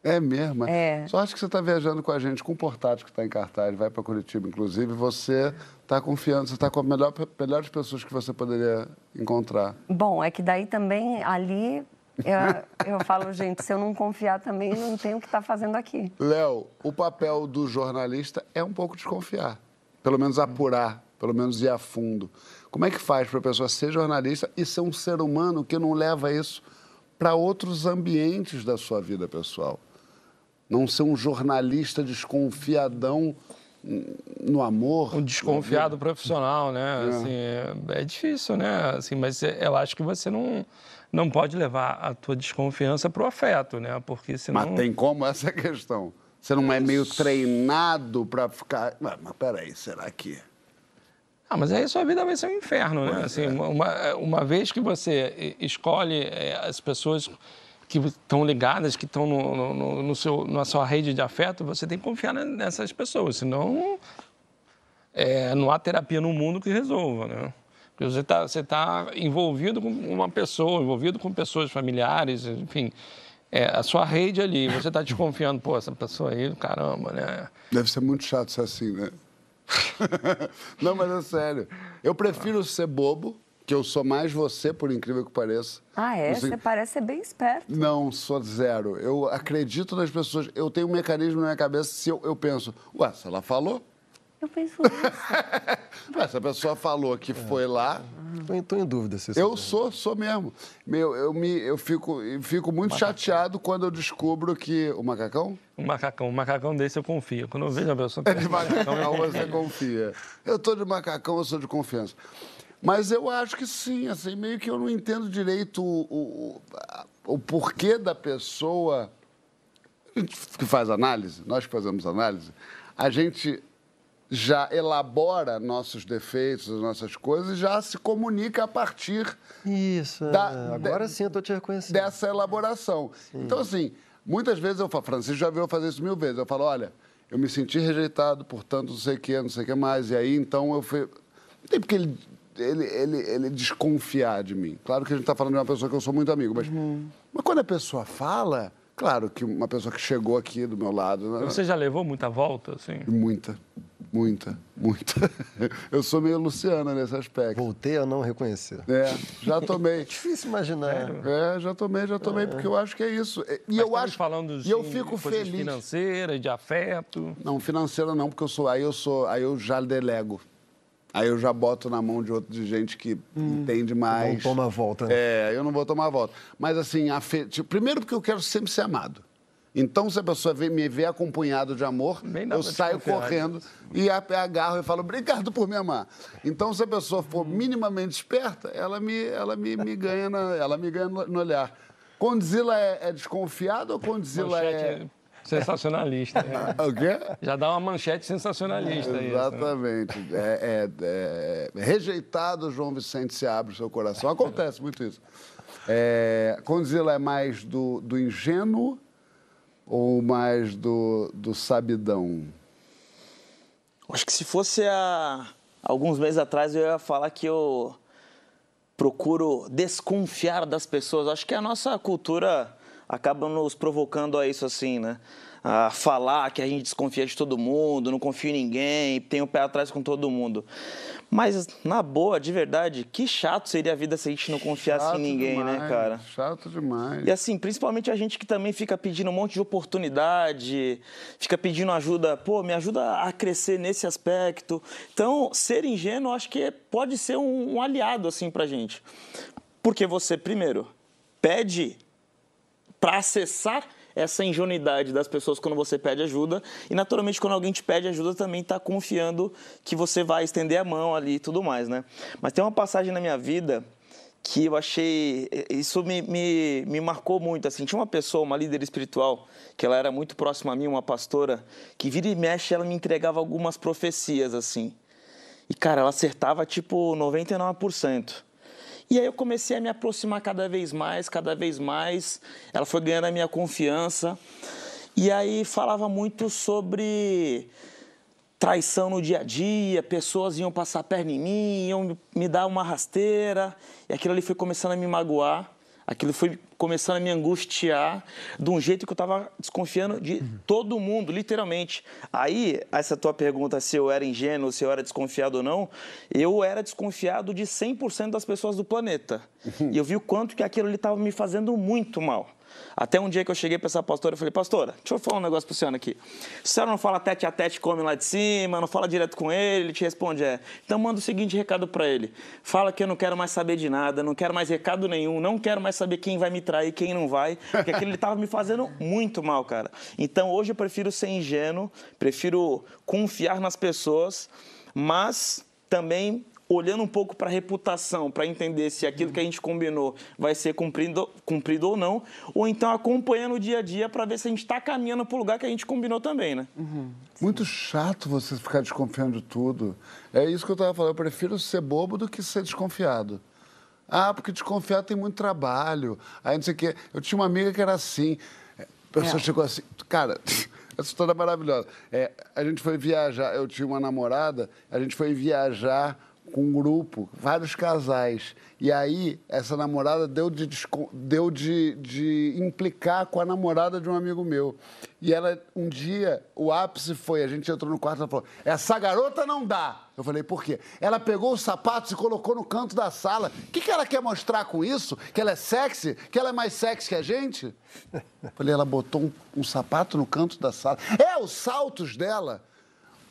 É mesmo? É. Só acho que você está viajando com a gente, com o portátil que está em cartaz, vai para Curitiba, inclusive, você está confiando, você está com as melhor, melhores pessoas que você poderia encontrar. Bom, é que daí também ali. Eu, eu falo, gente, se eu não confiar também, não tenho o que estar fazendo aqui. Léo, o papel do jornalista é um pouco desconfiar. Pelo menos apurar, pelo menos ir a fundo. Como é que faz para a pessoa ser jornalista e ser um ser humano que não leva isso para outros ambientes da sua vida pessoal? Não ser um jornalista desconfiadão no amor. Um desconfiado profissional, né? Assim, é, é difícil, né? Assim, mas é- eu acho que você não, não pode levar a tua desconfiança para o afeto, né? Porque senão... Mas tem como? Essa é questão. Você não é meio treinado para ficar. Ué, Mas peraí, será que. Ah, mas aí sua vida vai ser um inferno, né? Assim, uma- uma, uma vez que você escolhe eh, as pessoas que estão ligadas, que estão no, no- no- seu, na sua rede de afeto, você tem que confiar ne- nessas pessoas, senão eh, não há terapia no mundo que resolva, né? Porque você está você tá envolvido com uma pessoa, envolvido com pessoas familiares, enfim, é, a sua rede ali, você está desconfiando, pô, essa pessoa aí, caramba, né? Deve ser muito chato ser assim, né? não, mas é sério. Eu prefiro ser bobo, que eu sou mais você, por incrível que pareça. Ah, é? Assim, Você parece ser bem esperto. Não, sou zero. Eu acredito nas pessoas. Eu tenho um mecanismo na minha cabeça se eu, eu penso, ué, se ela falou. Eu penso isso. Ué, se a pessoa falou que foi lá, em, tô em dúvida se eu é sou, sou mesmo. Meu, eu, me, eu fico, eu fico muito chateado quando eu descubro que. O macacão? Um macacão, um macacão desse eu confio. Quando eu vejo a pessoa... É de macacão, você confia. Eu tô de macacão, eu sou de confiança. Mas eu acho que sim, assim, meio que eu não entendo direito o, o, o porquê da pessoa. Que faz análise, nós que fazemos análise, a gente já elabora nossos defeitos, nossas coisas, e já se comunica a partir Isso, da, é. agora de, sim eu estou te reconhecendo. Dessa elaboração. Sim. Então, assim, muitas vezes eu falo, Francisco já viu eu fazer isso mil vezes. Eu falo, olha, eu me senti rejeitado, portanto, não sei o que, não sei o que mais. E aí, então, eu fui. Não tem porque ele, ele, ele, ele desconfiar de mim. Claro que a gente está falando de uma pessoa que eu sou muito amigo, mas, uhum. mas quando a pessoa fala, claro que uma pessoa que chegou aqui do meu lado. Né? Você já levou muita volta, assim? Muita. Muita, muita. Eu sou meio Luciana nesse aspecto. Voltei a não reconhecer. É, já tomei. Difícil imaginar. É, já tomei, já tomei, é. porque eu acho que é isso. E Mas eu acho. falando de e eu fico feliz. financeira, de afeto. Não, financeira não, porque eu sou. Aí eu sou. Aí eu já delego. Aí eu já boto na mão de outro de gente que hum, entende mais. Não toma volta. Né? É, eu não vou tomar volta. Mas assim, afe... tipo, primeiro porque eu quero sempre ser amado. Então, se a pessoa vê, me vê acompanhado de amor, eu saio correndo e agarro e falo, obrigado por me amar. Então, se a pessoa for minimamente esperta, ela me, ela me, me ganha, na, ela me ganha no, no olhar. Condzilla é, é, desconfiado ou Condzilla é... Sensacionalista. Né? o quê? Já dá uma manchete sensacionalista. É, exatamente. Isso, né? é, é, é, rejeitado, João Vicente se abre o seu coração. Acontece muito isso. É, Condzilla é mais do, do ingênuo ou mais do, do sabidão? Acho que se fosse há alguns meses atrás eu ia falar que eu procuro desconfiar das pessoas. Acho que a nossa cultura acaba nos provocando a isso assim, né? a falar que a gente desconfia de todo mundo, não confia em ninguém, tem o pé atrás com todo mundo. Mas, na boa, de verdade, que chato seria a vida se a gente não confiasse chato em ninguém, né, demais, né, cara? Chato demais. E assim, principalmente a gente que também fica pedindo um monte de oportunidade, fica pedindo ajuda, pô, me ajuda a crescer nesse aspecto. Então, ser ingênuo, acho que pode ser um, um aliado, assim, pra gente. Porque você, primeiro, pede para acessar essa ingenuidade das pessoas quando você pede ajuda. E, naturalmente, quando alguém te pede ajuda, também está confiando que você vai estender a mão ali e tudo mais, né? Mas tem uma passagem na minha vida que eu achei. Isso me, me, me marcou muito. Assim, tinha uma pessoa, uma líder espiritual, que ela era muito próxima a mim, uma pastora, que vira e mexe, ela me entregava algumas profecias, assim. E, cara, ela acertava tipo 99%. E aí eu comecei a me aproximar cada vez mais, cada vez mais. Ela foi ganhando a minha confiança. E aí falava muito sobre traição no dia a dia, pessoas iam passar a perna em mim, iam me dar uma rasteira. E aquilo ali foi começando a me magoar. Aquilo foi começando a me angustiar de um jeito que eu estava desconfiando de todo mundo, literalmente. Aí, essa tua pergunta se eu era ingênuo, se eu era desconfiado ou não, eu era desconfiado de 100% das pessoas do planeta. E eu vi o quanto que aquilo ali estava me fazendo muito mal. Até um dia que eu cheguei para essa pastora, eu falei, pastora, deixa eu falar um negócio para senhora aqui. Se a senhora não fala tete a tete, come lá de cima, não fala direto com ele, ele te responde, é. Então manda o seguinte recado para ele. Fala que eu não quero mais saber de nada, não quero mais recado nenhum, não quero mais saber quem vai me trair, quem não vai, porque aquilo estava me fazendo muito mal, cara. Então hoje eu prefiro ser ingênuo, prefiro confiar nas pessoas, mas também olhando um pouco para a reputação, para entender se aquilo que a gente combinou vai ser cumprido, cumprido ou não, ou então acompanhando o dia a dia para ver se a gente está caminhando para o lugar que a gente combinou também, né? Uhum. Muito chato você ficar desconfiando de tudo. É isso que eu estava falando. Eu prefiro ser bobo do que ser desconfiado. Ah, porque desconfiado tem muito trabalho. Aí não sei o quê. Eu tinha uma amiga que era assim. A pessoa é. chegou assim, cara. Essa história é maravilhosa. É, a gente foi viajar, eu tinha uma namorada, a gente foi viajar com um grupo, vários casais. E aí, essa namorada deu de, deu de, de implicar com a namorada de um amigo meu. E ela, um dia, o ápice foi, a gente entrou no quarto e ela falou, essa garota não dá. Eu falei, por quê? Ela pegou os sapatos e colocou no canto da sala. O que, que ela quer mostrar com isso? Que ela é sexy? Que ela é mais sexy que a gente? Eu falei, ela botou um, um sapato no canto da sala. É, os saltos dela.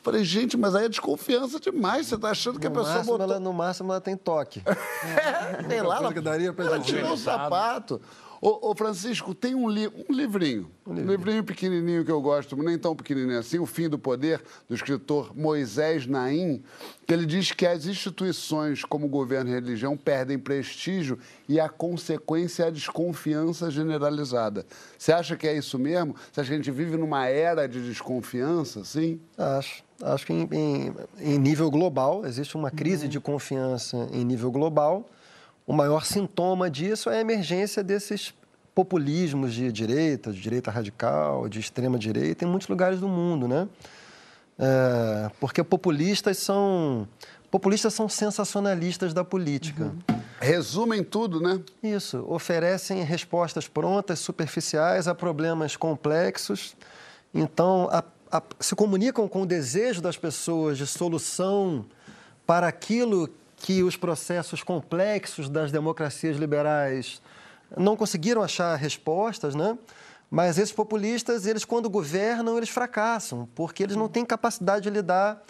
Falei, gente, mas aí é desconfiança demais. Você está achando que no a pessoa máximo, botou... Ela, no máximo ela tem toque. é, sei lá. Ela, que daria pra ela tirou o sapato. Ô, ô, Francisco, tem um, li um livrinho, um livrinho. um livrinho pequenininho que eu gosto, nem tão pequenininho assim, O Fim do Poder, do escritor Moisés Naim, que ele diz que as instituições como governo e religião perdem prestígio e a consequência é a desconfiança generalizada. Você acha que é isso mesmo? Você acha que a gente vive numa era de desconfiança, sim? Acho. Acho que em, em, em nível global, existe uma crise uhum. de confiança em nível global. O maior sintoma disso é a emergência desses populismos de direita, de direita radical, de extrema direita, em muitos lugares do mundo, né? É, porque populistas são populistas são sensacionalistas da política. Uhum. Resumem tudo, né? Isso, oferecem respostas prontas, superficiais a problemas complexos. Então, a, a, se comunicam com o desejo das pessoas de solução para aquilo que os processos complexos das democracias liberais não conseguiram achar respostas, né? Mas esses populistas, eles quando governam, eles fracassam, porque eles não têm capacidade de lidar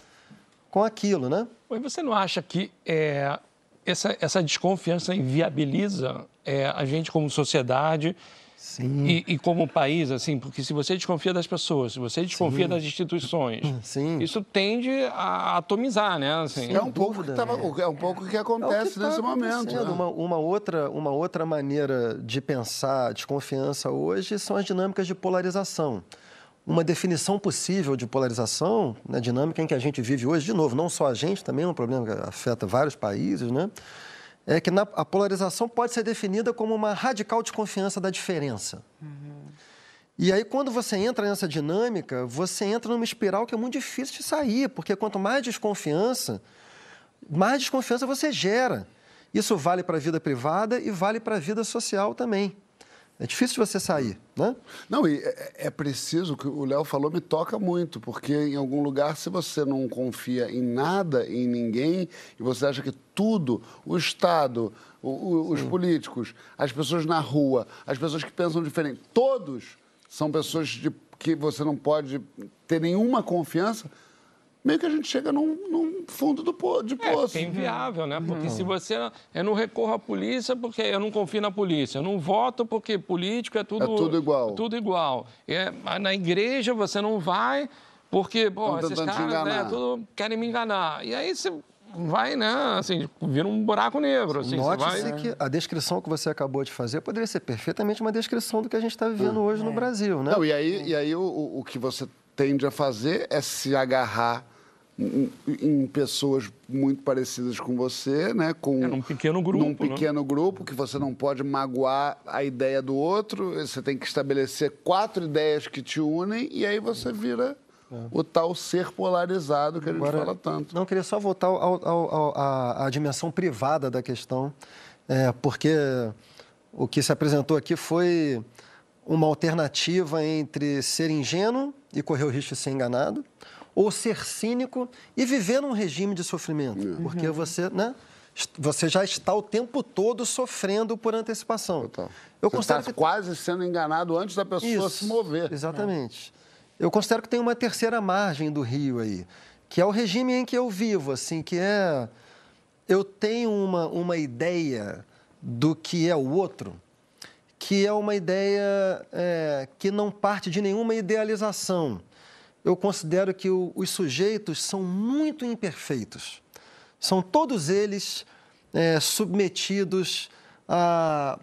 com aquilo, né? E você não acha que é, essa, essa desconfiança inviabiliza é, a gente como sociedade Sim. E, e, como país, assim, porque se você desconfia das pessoas, se você desconfia Sim. das instituições, Sim. isso tende a atomizar, né? Assim. É um pouco que tava, é um pouco que acontece é que tá nesse momento. Né? Uma, uma, outra, uma outra maneira de pensar desconfiança hoje são as dinâmicas de polarização. Uma definição possível de polarização, na né, dinâmica em que a gente vive hoje, de novo, não só a gente, também é um problema que afeta vários países, né? É que na, a polarização pode ser definida como uma radical desconfiança da diferença. Uhum. E aí, quando você entra nessa dinâmica, você entra numa espiral que é muito difícil de sair, porque quanto mais desconfiança, mais desconfiança você gera. Isso vale para a vida privada e vale para a vida social também. É difícil de você sair, né? Não, e é, é preciso, o que o Léo falou me toca muito, porque em algum lugar, se você não confia em nada, em ninguém, e você acha que tudo, o Estado, o, o, os políticos, as pessoas na rua, as pessoas que pensam diferente, todos são pessoas de, que você não pode ter nenhuma confiança, meio que a gente chega num, num fundo do po de é, poço. É, é inviável, né? Porque se você... Eu não recorro à polícia porque eu não confio na polícia. Eu não voto porque político é tudo... É tudo igual. Tudo igual. É, na igreja você não vai porque, pô, esses caras né, tudo querem me enganar. E aí você vai, né, assim, vira um buraco negro. Assim, Note-se vai... que a descrição que você acabou de fazer poderia ser perfeitamente uma descrição do que a gente está vivendo hum. hoje é. no Brasil, né? Não, e aí, e aí o, o que você tende a fazer é se agarrar em, em pessoas muito parecidas com você, né? Com, é num pequeno grupo. Num né? pequeno né? grupo, que você não pode magoar a ideia do outro, você tem que estabelecer quatro ideias que te unem e aí você vira é. o tal ser polarizado que a gente Agora, fala tanto. Não, queria só voltar ao, ao, ao, à, à, dimensão privada da questão, é, porque o que se apresentou aqui foi uma alternativa entre ser ingênuo e correr o risco de ser enganado, ou ser cínico e viver num regime de sofrimento. Uhum. Porque você, né, você já está o tempo todo sofrendo por antecipação. Total. Eu você está que... quase sendo enganado antes da pessoa Isso, se mover. Exatamente. É. Eu considero que tem uma terceira margem do rio aí, que é o regime em que eu vivo, assim, que é eu tenho uma, uma ideia do que é o outro que é uma ideia é, que não parte de nenhuma idealização. Eu considero que o, os sujeitos são muito imperfeitos. São todos eles é, submetidos a,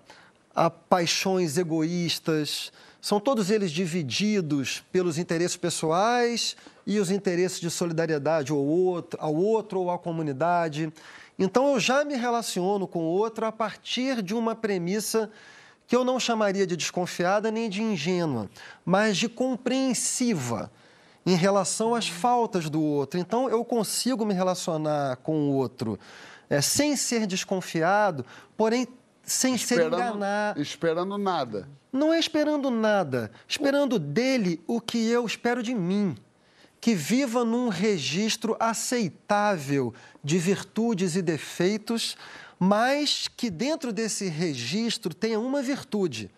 a paixões egoístas, são todos eles divididos pelos interesses pessoais e os interesses de solidariedade ao outro, ao outro ou à comunidade. Então eu já me relaciono com o outro a partir de uma premissa que eu não chamaria de desconfiada nem de ingênua, mas de compreensiva em relação às faltas do outro. Então, eu consigo me relacionar com o outro é, sem ser desconfiado, porém sem esperando, ser enganar. Esperando nada. Não é esperando nada, esperando dele o que eu espero de mim. Que viva num registro aceitável de virtudes e defeitos, mas que dentro desse registro tenha uma virtude,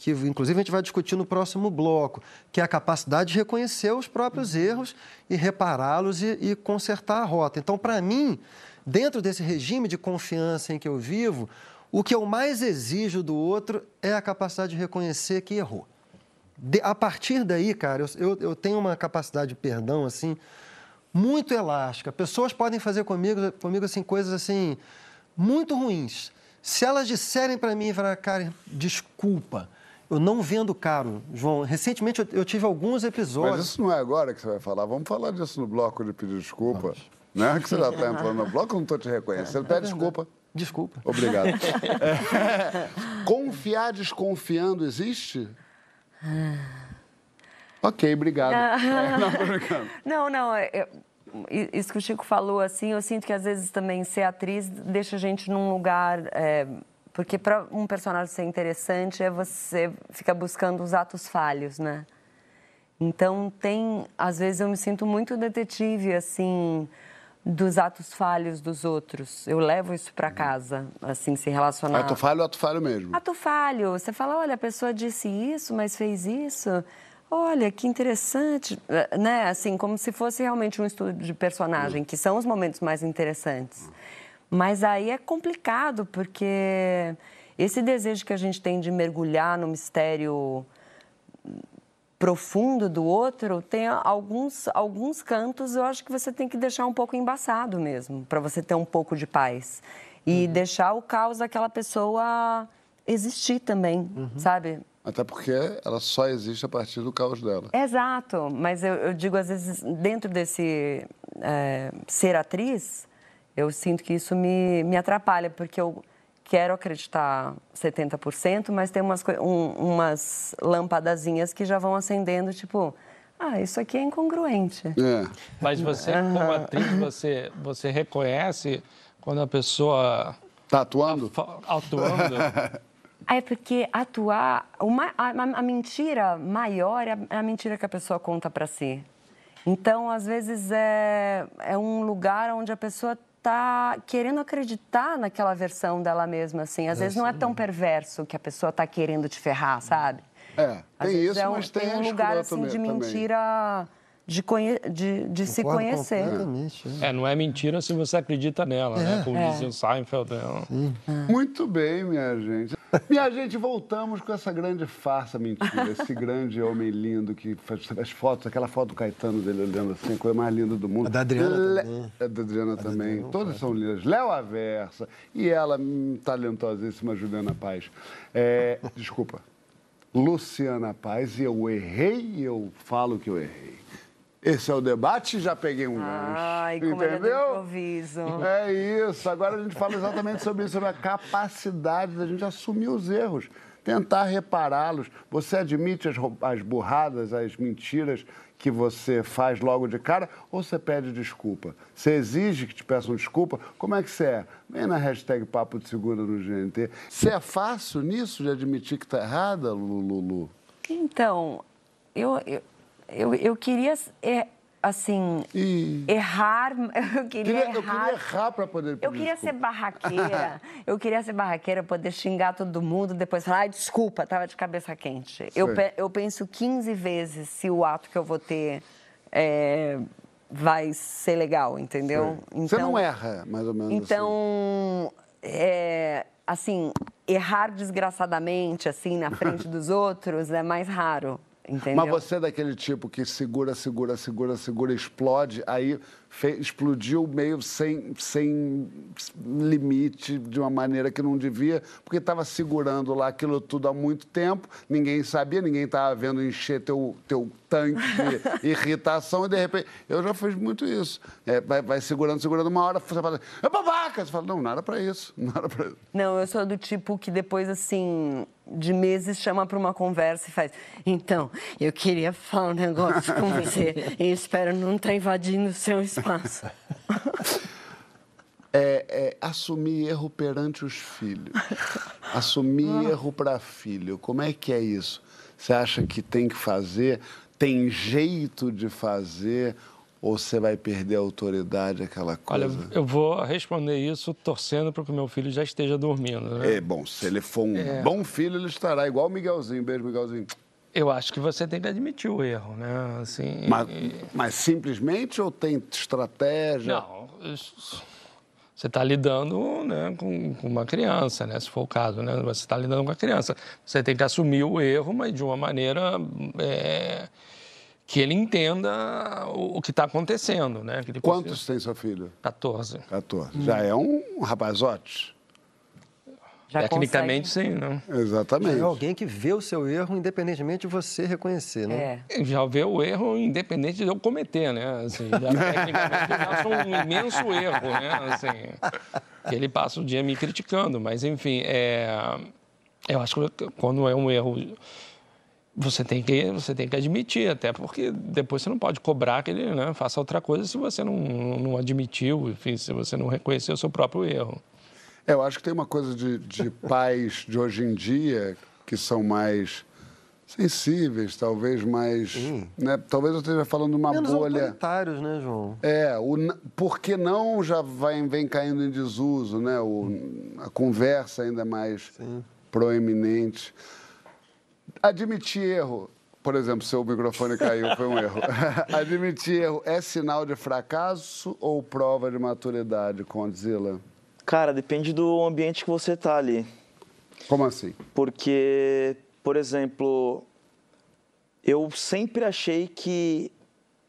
que inclusive a gente vai discutir no próximo bloco, que é a capacidade de reconhecer os próprios erros e repará-los e, e consertar a rota. Então, para mim, dentro desse regime de confiança em que eu vivo, o que eu mais exijo do outro é a capacidade de reconhecer que errou. De, a partir daí, cara, eu, eu, tenho uma capacidade de perdão, assim, muito elástica. Pessoas podem fazer comigo, comigo assim, coisas assim, muito ruins. Se elas disserem para mim, cara, desculpa, eu não vendo caro, João. Recentemente eu, eu, tive alguns episódios. Mas isso não é agora que você vai falar. Vamos falar disso no bloco de pedir desculpa. Vamos. Não é que você já está entrando no bloco, eu não estou te reconhecendo. Pede é desculpa. Desculpa. Obrigado. É, confiar desconfiando existe? ok, obrigado. É, não. Não, não. Eu, isso que o Chico falou, assim, eu sinto que às vezes também ser atriz deixa a gente num lugar. É, porque para um personagem ser interessante é você ficar buscando os atos falhos, né? Então tem, às vezes eu me sinto muito detetive assim dos atos falhos dos outros. Eu levo isso para casa, assim, se relacionar. Ato falho, ato falho mesmo. Ato falho. Você fala, olha, a pessoa disse isso, mas fez isso. Olha, que interessante, né? Assim, como se fosse realmente um estudo de personagem, que são os momentos mais interessantes. Mas aí é complicado, porque esse desejo que a gente tem de mergulhar no mistério profundo do outro, tem alguns, alguns cantos, eu acho que você tem que deixar um pouco embaçado mesmo, para você ter um pouco de paz. E uhum. deixar o caos daquela pessoa existir também, uhum. sabe? Até porque ela só existe a partir do caos dela. Exato, mas eu, eu digo, às vezes, dentro desse é, ser atriz, eu sinto que isso me, me atrapalha, porque eu quero acreditar 70%, mas tem umas, um, umas lampadazinhas que já vão acendendo, tipo, ah, isso aqui é incongruente. É. Mas você, como atriz, você, você reconhece quando a pessoa... Está atuando? Atuando. É porque atuar, uma, a, a, mentira maior é a, é a, mentira que a pessoa conta para si. Então, às vezes, é, é um lugar onde a pessoa está querendo acreditar naquela versão dela mesma, assim. Às é, vezes não é tão perverso que a pessoa está querendo te ferrar, sabe? É, tem isso, é um, mas tem, tem um lugar assim de mentira. Também de, conhe... de, de se conhecer. É. é, não é mentira se você acredita nela, né? é. né? Como é. dizia o Seinfeld. Né? Muito bem, minha gente. Minha gente, voltamos com essa grande farsa mentira, esse grande homem lindo que faz as fotos, aquela foto do Caetano dele olhando assim, a coisa mais linda do mundo. A da Adriana Le... também. A da Adriana a também. Adriana, Todas são lindas. Léo Aversa e ela, hum, talentosíssima Juliana Paz. É, desculpa. Luciana Paz, e eu errei e eu falo que eu errei. Esse é o debate, já peguei um gancho. Ai, como entendeu? improviso. É isso. Agora a gente fala exatamente sobre isso, sobre a capacidade da gente assumir os erros, tentar repará-los. Você admite as, as burradas, as mentiras que você faz logo de cara ou você pede desculpa? Você exige que te peçam desculpa? Como é que você é? Vem na hashtag Papo de Segunda no GNT. Você é fácil nisso de admitir que está errada, Lulu? Então, eu, eu eu, eu queria, é, assim, e... errar. Eu queria, errar. Eu queria errar para poder Eu queria desculpa. ser barraqueira. eu queria ser barraqueira, poder xingar todo mundo, depois falar, desculpa, estava de cabeça quente. Eu, eu penso 15 vezes se o ato que eu vou ter é, vai ser legal, entendeu? Então, Você não erra, mais ou menos Então, assim. É, assim, errar desgraçadamente, assim, na frente dos outros é mais raro. Entendeu? Mas você é daquele tipo que segura, segura, segura, segura, explode, aí explodiu meio sem, sem limite, de uma maneira que não devia, porque estava segurando lá aquilo tudo há muito tempo, ninguém sabia, ninguém estava vendo encher teu, teu tanque de irritação, e de repente. Eu já fiz muito isso. É, vai, vai, segurando, segurando, uma hora você fala, é babaca! Você fala, não, nada para isso, nada para isso. Não, eu sou do tipo que depois, assim, de meses chama para uma conversa e faz. Então, eu queria falar um negócio com você e espero não estar tá invadindo o seu espaço. É, é, assumir erro perante os filhos. Assumir ah. erro para filho. Como é que é isso? Você acha que tem que fazer? Tem jeito de fazer? Ou você vai perder a autoridade, aquela coisa? Olha, eu vou responder isso torcendo para que o meu filho já esteja dormindo. Né? É, bom, se ele for um é... bom filho, ele estará igual o Miguelzinho. Beijo, Miguelzinho. Eu acho que você tem que admitir o erro, né? Assim, mas, mas simplesmente ou tem estratégia? Não, você está lidando né, com, com, uma criança, né? Se for o caso, né? Você está lidando com a criança. Você tem que assumir o erro, mas de uma maneira é, que ele entenda o, que está acontecendo, né? Quantos tem seu filho? 14. 14. Hum. Já é um rapazote? Já Tecnicamente, consegue... sim, né? Exatamente. É alguém que vê o seu erro independentemente de você reconhecer, né? É. Já vê o erro independente de eu cometer, né? Assim, já, tecnicamente, eu já sou um imenso erro, né? Assim, que ele passa o dia me criticando, mas, enfim, é, eu acho que quando é um erro você tem que você tem que admitir até porque depois você não pode cobrar que ele né, faça outra coisa se você não, não admitiu enfim se você não reconheceu o seu próprio erro. É, eu acho que tem uma coisa de, de pais de hoje em dia que são mais sensíveis talvez mais né, talvez eu esteja falando de uma Menos bolha. autoritários, né, João? é o n- por que não já vai vem caindo em desuso né o, a conversa ainda mais proeminente Admitir erro, por exemplo, seu microfone caiu, foi um erro. Admitir erro é sinal de fracasso ou prova de maturidade, Condzilla? Cara, depende do ambiente que você tá ali. Como assim? Porque, por exemplo, eu sempre achei que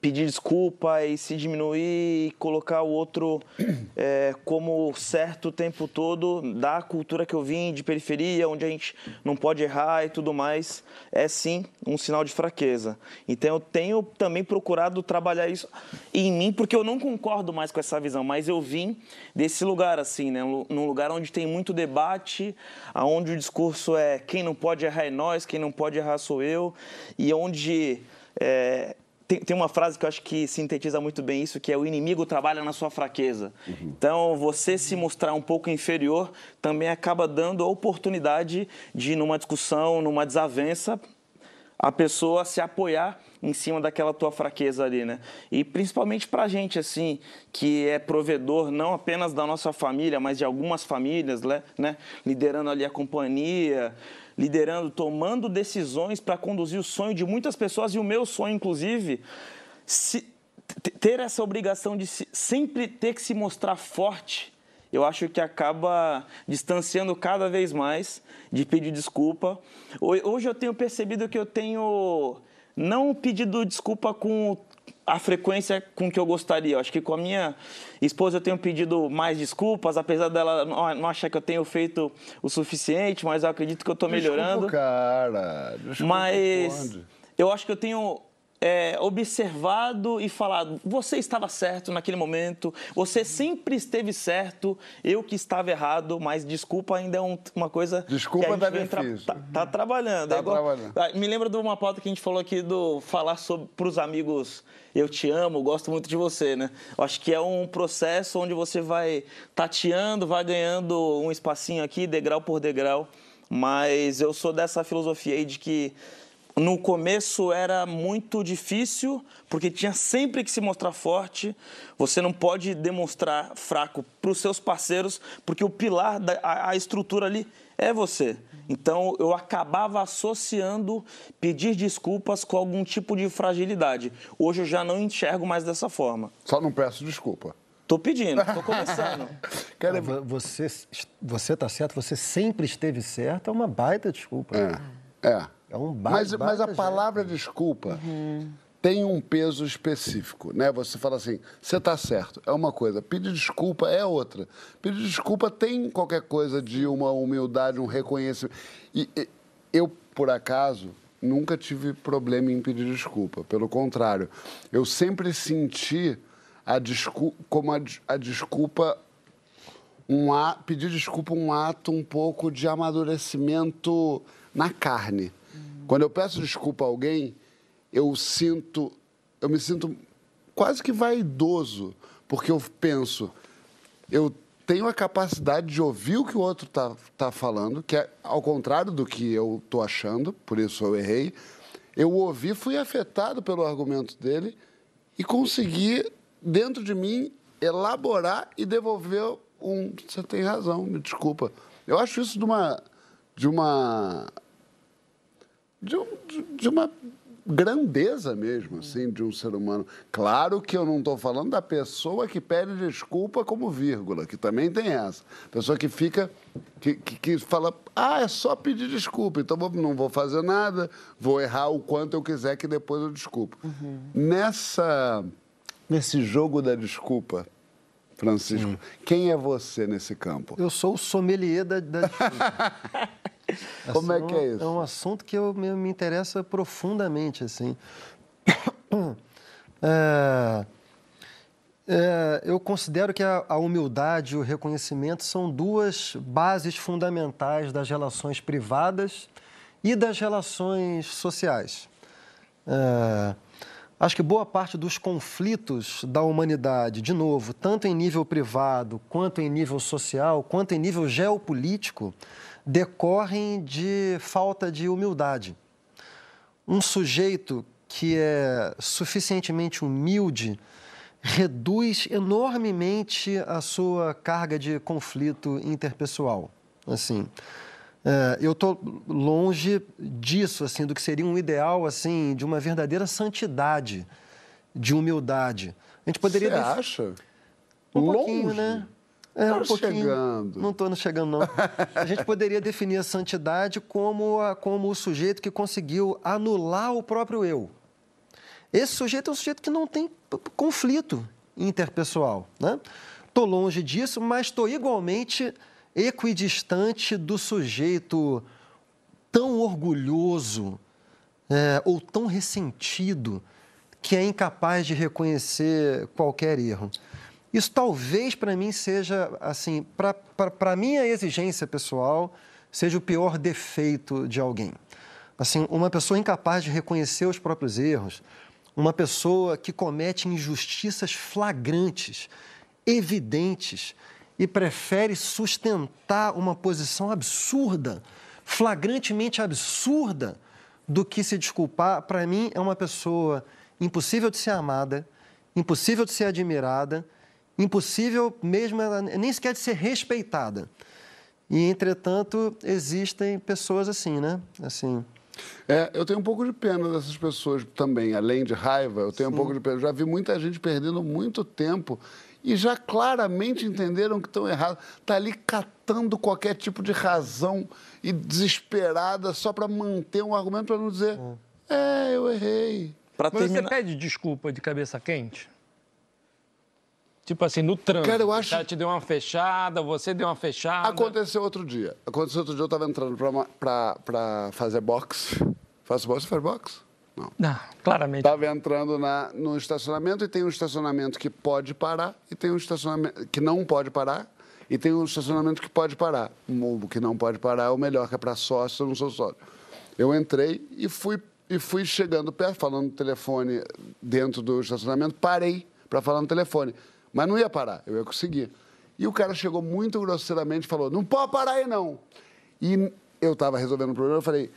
pedir desculpa e se diminuir e colocar o outro é, como certo o tempo todo, da cultura que eu vim, de periferia, onde a gente não pode errar e tudo mais, é sim um sinal de fraqueza. Então eu tenho também procurado trabalhar isso em mim, porque eu não concordo mais com essa visão, mas eu vim desse lugar assim, né? Num lugar onde tem muito debate, aonde o discurso é quem não pode errar é nós, quem não pode errar sou eu, e onde é, tem, tem uma frase que eu acho que sintetiza muito bem isso, que é o inimigo trabalha na sua fraqueza. Então, você se mostrar um pouco inferior também acaba dando a oportunidade de, numa discussão, numa desavença, a pessoa se apoiar em cima daquela tua fraqueza ali, né? E principalmente pra gente, assim, que é provedor não apenas da nossa família, mas de algumas famílias, né? né? Liderando ali a companhia, liderando, tomando decisões para conduzir o sonho de muitas pessoas e o meu sonho, inclusive, se, ter essa obrigação de se- sempre ter que se mostrar forte, eu acho que acaba distanciando cada vez mais de pedir desculpa. Ho- Hoje eu tenho percebido que eu tenho não pedido desculpa com a frequência com que eu gostaria. Eu acho que com a minha esposa eu tenho pedido mais desculpas, apesar dela não achar que eu tenho feito o suficiente, mas eu acredito que eu estou melhorando. Desculpa, cara. Desculpa, Mas eu acho que eu tenho é, observado e falado: você estava certo naquele momento, você sempre esteve certo, eu que estava errado, mas desculpa ainda é um- uma coisa Desculpa que a gente tá tá, tá trabalhando. Tá É igual- trabalhando. Ah, Me lembra de uma pauta que a gente falou aqui do falar para os amigos eu te amo, gosto muito de você, né? Eu acho que é um processo onde você vai tateando, vai ganhando um espacinho aqui, degrau por degrau. Mas eu sou dessa filosofia aí de que no começo era muito difícil, porque tinha sempre que se mostrar forte. Você não pode demonstrar fraco para os seus parceiros, porque o pilar, da, a, a estrutura ali é você. Então eu acabava associando pedir desculpas com algum tipo de fragilidade. Hoje eu já não enxergo mais dessa forma. Só não peço desculpa. Tô pedindo, tô começando. Cara, Ah, vo- Você, você tá certo, você sempre esteve certo, é uma baita desculpa. É. É. É um mas, mas a palavra desculpa tem um peso específico, né? Você fala assim, você está certo, é uma coisa. Pedir desculpa é outra. Pedir desculpa tem qualquer coisa de uma humildade, um reconhecimento. E, e eu, por acaso, nunca tive problema em pedir desculpa. Pelo contrário, eu sempre senti a desculpa, como a, a desculpa um a, pedir desculpa um ato um pouco de amadurecimento na carne. Quando eu peço desculpa a alguém, eu sinto, eu me sinto quase que vaidoso, porque eu penso, eu tenho a capacidade de ouvir o que o outro está tá falando, que é ao contrário do que eu estou achando, por isso eu errei. Eu ouvi, fui afetado pelo argumento dele e consegui, dentro de mim, elaborar e devolver um. Você tem razão, me desculpa. Eu acho isso de uma. de uma. De, um- de- uma grandeza mesmo, assim, de um ser humano. Claro que eu não estou falando da pessoa que pede desculpa como vírgula, que também tem essa. Pessoa que fica, que, que, que fala, ah, é só pedir desculpa, então vou- não vou fazer nada, vou errar o quanto eu quiser que depois eu desculpo. Nessa, nesse jogo da desculpa, Francisco. Quem é você nesse campo? Eu sou o sommelier da, da Como é que é isso? É um assunto que eu, me, me interessa profundamente, assim. É, é, eu considero que a, a humildade e o reconhecimento são duas bases fundamentais das relações privadas e das relações sociais. É, acho que boa parte dos conflitos da humanidade, de novo, tanto em nível privado, quanto em nível social, quanto em nível geopolítico, decorrem de falta de humildade. Um sujeito que é suficientemente humilde reduz enormemente a sua carga de conflito interpessoal. Assim, é, eu estou longe disso, assim, do que seria um ideal, assim, de uma verdadeira santidade, de humildade. A gente poderia. Você acha? Um longe? pouquinho, né? É, um pouquinho. chegando. Não estou chegando, não. A gente poderia definir a santidade como, a, como o sujeito que conseguiu anular o próprio eu. Esse sujeito é um sujeito que não tem conflito interpessoal. Estou né? longe disso, mas estou igualmente equidistante do sujeito tão orgulhoso é, ou tão ressentido que é incapaz de reconhecer qualquer erro. Isso talvez para mim seja, assim, para a minha exigência pessoal, seja o pior defeito de alguém. Assim, uma pessoa incapaz de reconhecer os próprios erros, uma pessoa que comete injustiças flagrantes, evidentes, e prefere sustentar uma posição absurda, flagrantemente absurda, do que se desculpar, para mim é uma pessoa impossível de ser amada, impossível de ser admirada, impossível mesmo nem sequer de ser respeitada. E, entretanto, existem pessoas assim, né? Assim, é, eu tenho um pouco de pena dessas pessoas também, além de raiva, eu tenho Sim. um pouco de pena. Eu já vi muita gente perdendo muito tempo e já claramente entenderam que estão errados. Está ali catando qualquer tipo de razão e desesperada só para manter um argumento para não dizer, é, é eu errei. Pra Mas terminar... você pede desculpa de cabeça quente? Tipo assim, no trânsito. Cara, eu acho... O cara te deu uma fechada, você deu uma fechada. Aconteceu outro dia. Aconteceu outro dia, eu estava entrando para fazer boxe. Faço boxe? Você faz boxe? Não. Não, claramente. Estava entrando na, no estacionamento e tem um estacionamento que pode parar e tem um estacionamento que não pode parar e tem um estacionamento que pode parar. O que não pode parar é o melhor, que é para sócio, eu não sou sócio. Eu entrei e fui, e fui chegando perto, falando no telefone dentro do estacionamento, parei para falar no telefone. Mas não ia parar, eu ia conseguir. E o cara chegou muito grosseiramente e falou: não pode parar aí não. E eu estava resolvendo o problema, eu falei: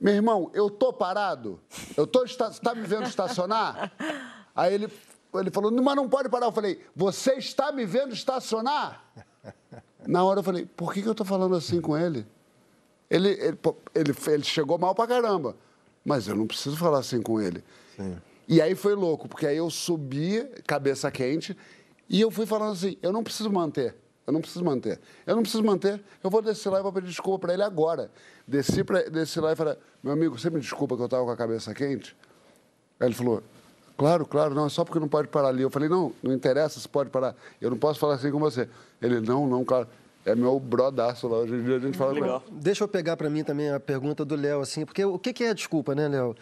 meu irmão, eu tô parado? Eu tô, está, tá me vendo estacionar? Aí ele, ele falou: mas não pode parar. Eu falei: você está me vendo estacionar? Na hora eu falei: por que, que eu estou falando assim com ele? Ele, ele, ele, ele chegou mal pra caramba, mas eu não preciso falar assim com ele. Sim. E aí foi louco, porque aí eu subi, cabeça quente, e eu fui falando assim: eu não preciso manter. Eu não preciso manter. Eu não preciso manter. Eu vou descer lá e vou pedir desculpa para ele agora. Desci, pra, desci lá e falei: meu amigo, você me desculpa que eu estava com a cabeça quente? Aí ele falou: claro, claro, não, é só porque não pode parar ali. Eu falei: não, não interessa se pode parar. Eu não posso falar assim com você. Ele: não, não, claro. É meu brodaço lá. Hoje em dia a gente fala. Legal. Deixa eu pegar para mim também a pergunta do Léo, assim, porque o que é desculpa, né, Léo?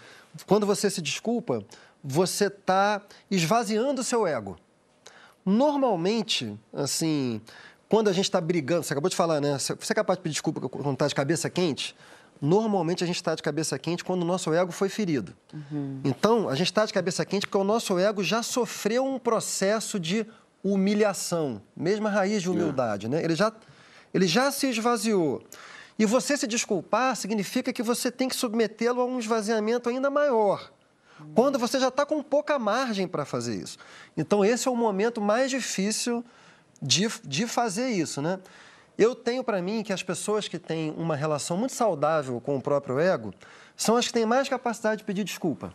Quando você se desculpa, você está esvaziando o seu ego. Normalmente, assim, quando a gente está brigando, você acabou de falar, né? Você é capaz de pedir desculpa quando está de cabeça quente? Normalmente a gente está de cabeça quente quando o nosso ego foi ferido. Uhum. Então, a gente está de cabeça quente porque o nosso ego já sofreu um processo de humilhação, mesma raiz de humildade, é. né? Ele já, ele já se esvaziou. E você se desculpar significa que você tem que submetê-lo a um esvaziamento ainda maior quando você já está com pouca margem para fazer isso. Então, esse é o momento mais difícil de, de fazer isso, né? Eu tenho para mim que as pessoas que têm uma relação muito saudável com o próprio ego são as que têm mais capacidade de pedir desculpa.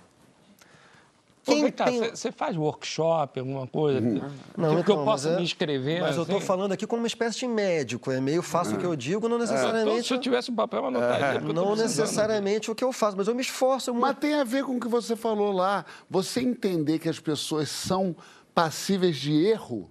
Quem tem... Você faz workshop, alguma coisa? Uhum. Não, tipo, então, que eu possa é... me inscrever? Mas assim? eu estou falando aqui como uma espécie de médico. É meio fácil uhum. o que eu digo, não necessariamente... É. Então, se eu tivesse um papel, eu anotaria. É. Não necessariamente o que eu faço, mas eu me esforço. Mas tem a ver com o que você falou lá. Você entender que as pessoas são passíveis de erro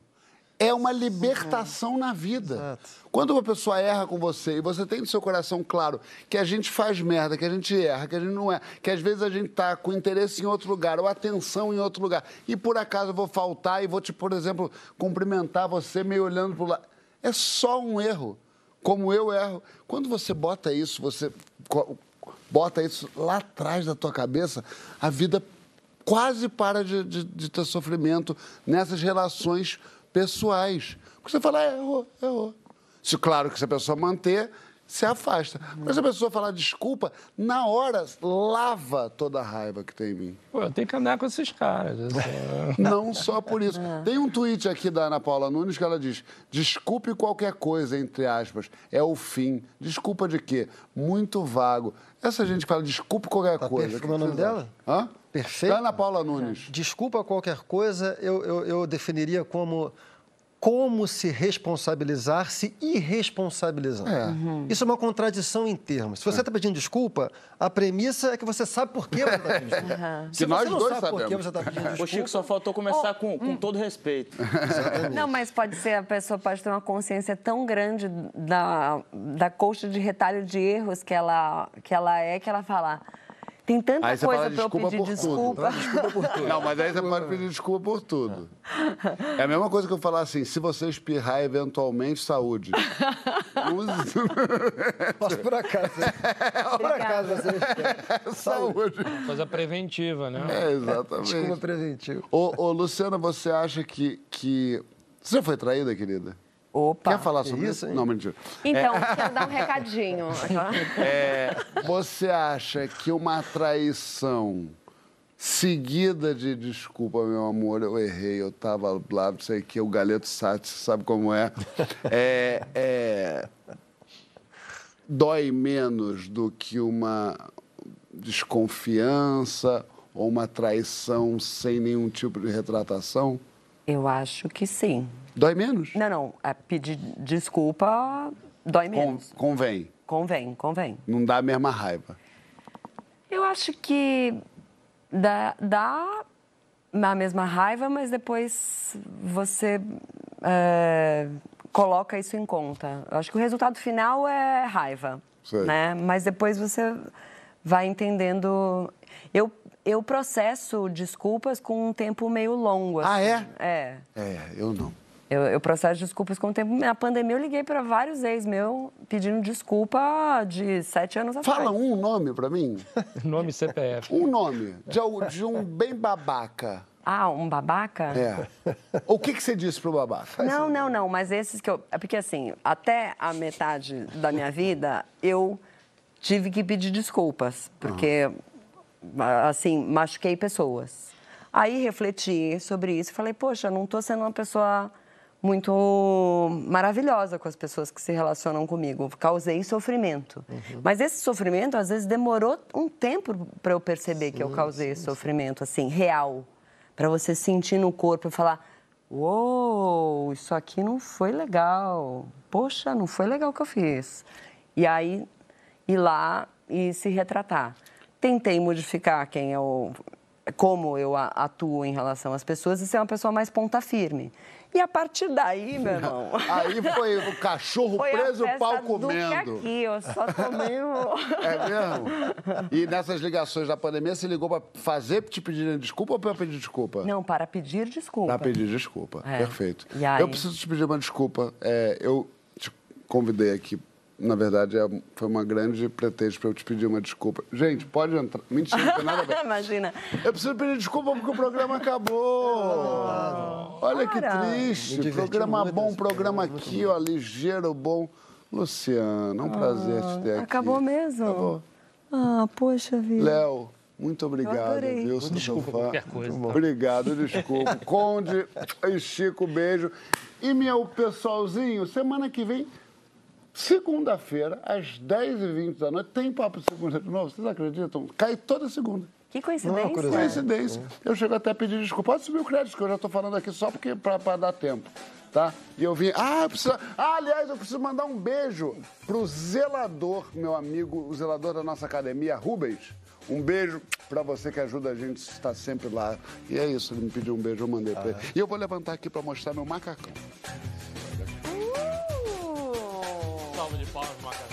é uma libertação na vida. Exato. Quando uma pessoa erra com você e você tem no seu coração claro que a gente faz merda, que a gente erra, que a gente não é, que às vezes a gente tá com interesse em outro lugar ou atenção em outro lugar e por acaso eu vou faltar e vou te, por exemplo, cumprimentar você meio olhando pro lado. É só um erro, como eu erro. Quando você bota isso, você bota isso lá atrás da tua cabeça, a vida quase para de, de- de ter sofrimento nessas relações pessoais. Porque você fala, é, errou, errou. Se, claro que se a pessoa manter, se afasta. Mas se a pessoa falar desculpa, na hora, lava toda a raiva que tem em mim. Pô, eu tenho que andar com esses caras. assim. Não só por isso. Tem um tweet aqui da Ana Paula Nunes que ela diz: desculpe qualquer coisa, entre aspas, é o fim. Desculpa de quê? Muito vago. Essa gente que fala desculpe qualquer Tá coisa. Como é o nome dela? Hã? Perfeito. Ana Paula Nunes. Desculpa qualquer coisa, eu, eu, eu definiria como como se responsabilizar se irresponsabilizando. É. Isso é uma contradição em termos. Se você está pedindo desculpa, a premissa é que você sabe por que você está pedindo desculpa. Se Que nós você não dois sabe por que sabemos. você está pedindo Ô, desculpa... Chico, só faltou começar com, com todo respeito. Não, mas pode ser, a pessoa pode ter uma consciência tão grande da, da coxa de retalho de erros que ela, que ela é, que ela fala. Tem tanta Aí você coisa fala para eu desculpa pedir por desculpa. tudo. Não, mas aí você pode pedir desculpa por tudo. É a mesma coisa que eu falar assim: se você espirrar eventualmente, saúde. Use- Mas por acaso, por acaso você saúde. Coisa preventiva, né? É, exatamente. desculpa preventiva. Ô, ô, Luciana, você acha que, que. Você já foi traída, querida? Opa. Quer falar sobre isso, isso? Não, mentira. Então, quero dar um recadinho. É, você acha que uma traição seguida de desculpa, meu amor, eu errei, eu tava lá, não sei o que, o galeto sati, sabe como é, é, é, dói menos do que uma desconfiança ou uma traição sem nenhum tipo de retratação? Eu acho que sim. Dói menos? Não, não. é pedir desculpa dói Con- menos. convém. Convém, convém. Não dá a mesma raiva. Eu acho que dá, dá a mesma raiva, mas depois você é, coloca isso em conta. Eu acho que o resultado final é raiva, Sei. né? Mas depois você vai entendendo. Eu, eu processo desculpas com um tempo meio longo. Ah, assim. é? É. É, eu não. Eu, eu processo desculpas com o tempo. Na pandemia, eu liguei para vários ex meu pedindo desculpa de sete anos atrás. Fala um nome pra mim. Nome CPF. Um nome de, de um bem babaca. Ah, um babaca? É. O que, que você disse pro babaca? Não, não, não, mas esses que eu. É porque assim, até a metade da minha vida, eu tive que pedir desculpas, porque, assim, machuquei pessoas. Aí refleti sobre isso e falei, poxa, eu não estou sendo uma pessoa muito maravilhosa com as pessoas que se relacionam comigo. Causei sofrimento. Mas esse sofrimento, às vezes, demorou um tempo para eu perceber que eu causei esse sofrimento, assim, real. Para você sentir no corpo e falar: Uou, isso aqui não foi legal. Poxa, não foi legal o que eu fiz. E aí, ir lá e se retratar. Tentei modificar quem eu, como eu atuo em relação às pessoas e ser uma pessoa mais ponta firme. E a partir daí, meu irmão. Aí foi o cachorro Foi preso e o pau festa do que comendo. aqui, eu só tomei o... É mesmo? E nessas ligações da pandemia, você ligou pra fazer te pedir desculpa ou pra pedir desculpa? Não, para pedir desculpa. Pra pedir desculpa. É. Perfeito. Eu preciso te pedir uma desculpa. É, eu te convidei aqui. Na verdade, é- foi uma grande pretexto pra eu te pedir uma desculpa. Gente, pode entrar. Mentira, não tem nada a ver. Imagina. Eu preciso pedir desculpa porque o programa acabou. Olha que Para. Triste. Programa muito bom, programa aqui, ó, ligeiro, bom. Luciano, é um prazer te ter aqui. Acabou mesmo? Acabou. Ah, poxa vida. Léo, muito obrigado, viu? Desculpa qualquer coisa, tá? Obrigado, desculpa. Conde e Chico, beijo. E meu pessoalzinho, semana que vem, segunda-feira, às 10h20 da noite, tem Papo de Segunda de novo? Vocês acreditam? Cai toda segunda. Que coincidência. curiosidade. Coincidência. Eu chego até a pedir desculpa. Pode subir o crédito, que eu já estou falando aqui só porque para dar tempo. Tá? E eu vim. Ah, eu preciso... ah, aliás, eu preciso mandar um beijo pro zelador, meu amigo, o zelador da nossa academia, Rubens. Um beijo pra você que ajuda a gente, está sempre lá. E é isso, ele me pediu um beijo, eu mandei pra ele. E eu vou levantar aqui pra mostrar meu macacão. Salve de palmas, macacão.